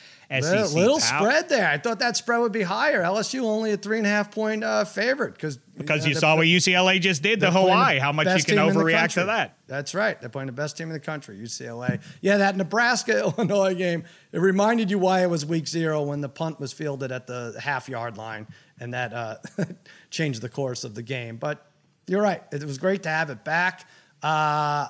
SEC. little pal. spread there. I thought that spread would be higher. LSU only a three and a half point uh, favorite because because you saw what UCLA just did to Hawaii. How much you can team in the overreact to that? That's right. They're playing the best team in the country, UCLA. Yeah, that Nebraska Illinois game. It reminded you why it was week zero when the punt was fielded at the half yard line, and that uh, changed the course of the game. But you're right. It was great to have it back. Uh,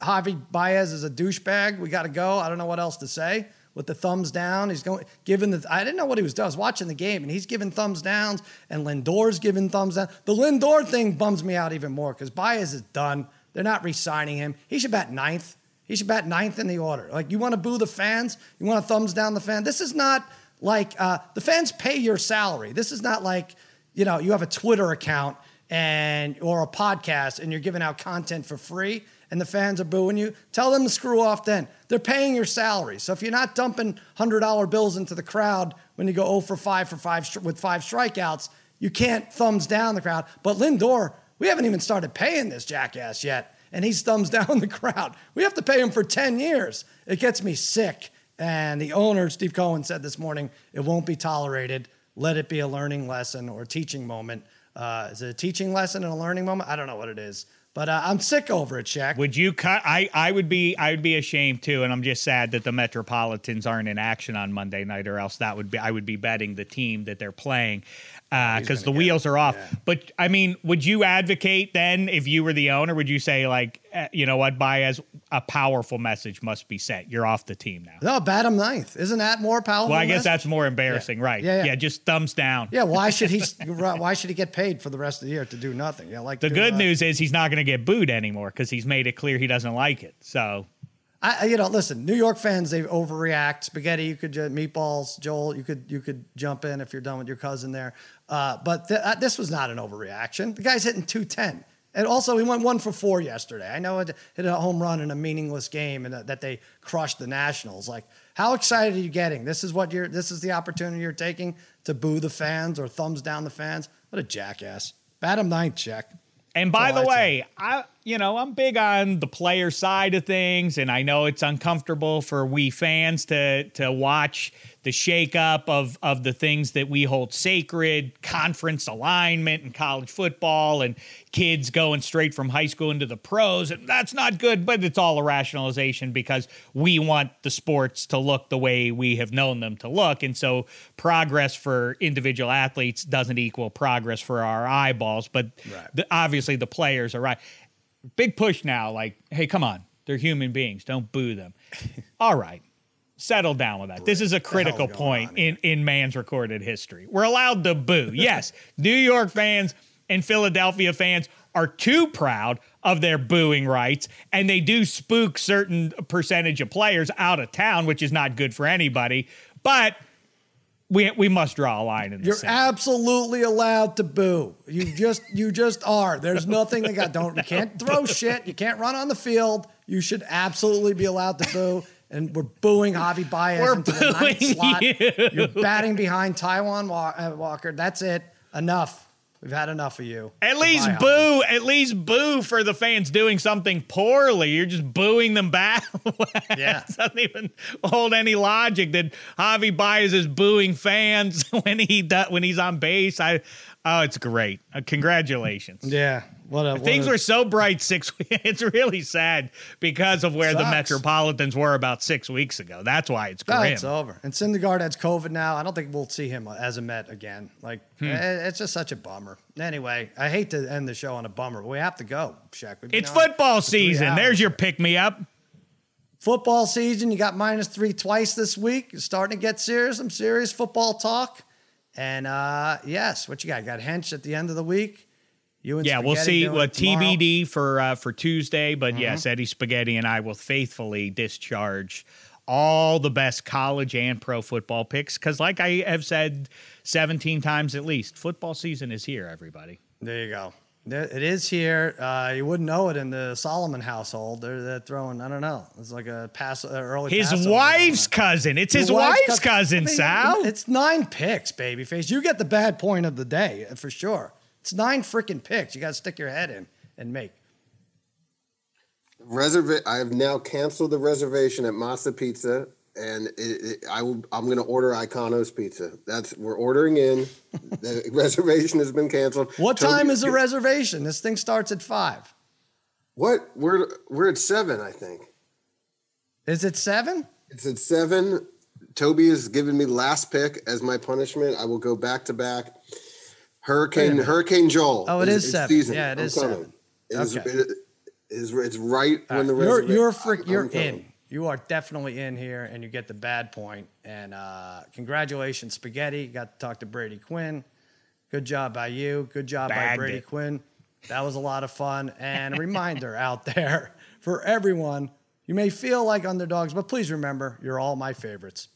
Javi Baez is a douchebag. We got to go. I don't know what else to say. With the thumbs down, he's going giving the. I didn't know what he was doing. I was watching the game, and he's giving thumbs downs, and Lindor's giving thumbs down. The Lindor thing bums me out even more because Baez is done. They're not re-signing him. He should bat ninth. He should bat ninth in the order. Like you want to boo the fans, you want to thumbs down the fan. This is not like uh, the fans pay your salary. This is not like you know you have a Twitter account and or a podcast and you're giving out content for free and the fans are booing you, tell them to screw off then. They're paying your salary. So if you're not dumping $100 bills into the crowd when you go 0 for 5 for 5 stri- with 5 strikeouts, you can't thumbs down the crowd. But Lindor, we haven't even started paying this jackass yet and he's thumbs down the crowd. We have to pay him for 10 years. It gets me sick. And the owner, Steve Cohen, said this morning, it won't be tolerated. Let it be a learning lesson or teaching moment. Uh, is it a teaching lesson and a learning moment? I don't know what it is, but uh, I'm sick over it, Shaq. Would you cut? I, I would be I would be ashamed too, and I'm just sad that the Metropolitans aren't in action on Monday night, or else that would be I would be betting the team that they're playing because the wheels are off. But I mean, would you advocate then if you were the owner? Would you say like eh, you know what, Baez, a powerful message must be sent. You're off the team now. no, bat him ninth. Isn't that more powerful? Well, I guess message? that's more embarrassing, right? Yeah, yeah. just thumbs down. Yeah, why should he? why should he get paid for the rest of the year to do nothing? Yeah, like The good uh, news is he's not going to get booed anymore because he's made it clear he doesn't like it. So I, I- you know, listen, New York fans they overreact. Spaghetti, you could meatballs, Joel, you could you could jump in if you're done with your cousin there. Uh, but th- uh, this was not an overreaction. The guy's hitting 210. And also, he went one for four yesterday. I know it hit a home run in a meaningless game, and that that they crushed the Nationals. Like, how excited are you getting? This is what you're. This is the opportunity you're taking to boo the fans or thumbs down the fans. What a jackass! Bat him ninth, check. And by the I'd way, I you know I'm big on the player side of things, and I know it's uncomfortable for we fans to to watch the shakeup of of the things that we hold sacred, conference alignment and college football, and kids going straight from high school into the pros, and that's not good. But it's all a rationalization because we want the sports to look the way we have known them to look, and so progress for individual athletes doesn't equal progress for our eyeballs. But Right. the, obviously the players are right. Big push now, like, hey, come on, they're human beings. Don't boo them. All right. Settle down with that. This is a critical point in, in man's recorded history. We're allowed to boo. Yes, New York fans and Philadelphia fans are too proud of their booing rights, and they do spook certain percentage of players out of town, which is not good for anybody. But we we must draw a line in the You're sand. absolutely allowed to boo. You just you just are. There's nothing that got don't you can't throw shit. You can't run on the field. You should absolutely be allowed to boo. And we're booing Javi Baez We're into the ninth slot. you. You're batting behind Taijuan uh, Walker. That's it. Enough. We've had enough of you. At least Goodbye, boo, at least boo for the fans doing something poorly. You're just booing them back. Yeah. it doesn't even hold any logic that Javi Baez is booing fans when he when he's on base. I oh, it's great. Uh, congratulations. Yeah. What a what Things a- were so bright six weeks. It's really sad because of where the Metropolitans were about six weeks ago. That's why it's No, grim. it's over. And Syndergaard has COVID now. I don't think we'll see him as a Met again. Like, Hmm. eh, it's just such a bummer. Anyway, I hate to end the show on a bummer, but we have to go, Shaq. We've it's football season. hours. There's your pick me up. football season. You got minus three twice this week. You're starting to get serious. Some serious football talk. And uh, yes, what you got? You got Hench at the end of the week. You Yeah, we'll see doing what it tomorrow? Mm-hmm. TBD for uh, for Tuesday. But yes, Eddie Spaghetti and I will faithfully discharge all the best college and pro football picks because, like I have said seventeen times at least, football season is here. Everybody. There you go. It is here. Uh, you wouldn't know it in the Solomon household. They're, they're throwing. I don't know. It's like a pass uh, early. His Passover wife's cousin. It's Your his wife's, cous- cousin, I mean, Sal. It's nine picks, babyface. You get the bad point of the day for sure. It's nine freaking picks. You got to stick your head in and make. Reserva- I have now canceled the reservation at Massa Pizza and it, it, I will. I'm going to order Iacono's pizza. That's we're ordering in. the reservation has been canceled. What Toby- time is the reservation? This thing starts at five. What we're we're at seven, I think. Is it seven? It's at seven. Toby has given me last pick as my punishment. I will go back to back. Wait a Hurricane. Hurricane Joel. Oh, it is it's seven. season. Yeah, it I'm is coming. seven. It is- Okay. it is- it's right when the you're reserva- you're frick, I'm- you're I'm coming. in. You are definitely in here, and you get the bad point. And uh, congratulations, Spaghetti. Got to talk to Brady Quinn. Good job by you. Good job by Brady it. Quinn. That was a lot of fun. And a reminder out there for everyone: you may feel like underdogs, but please remember, you're all my favorites.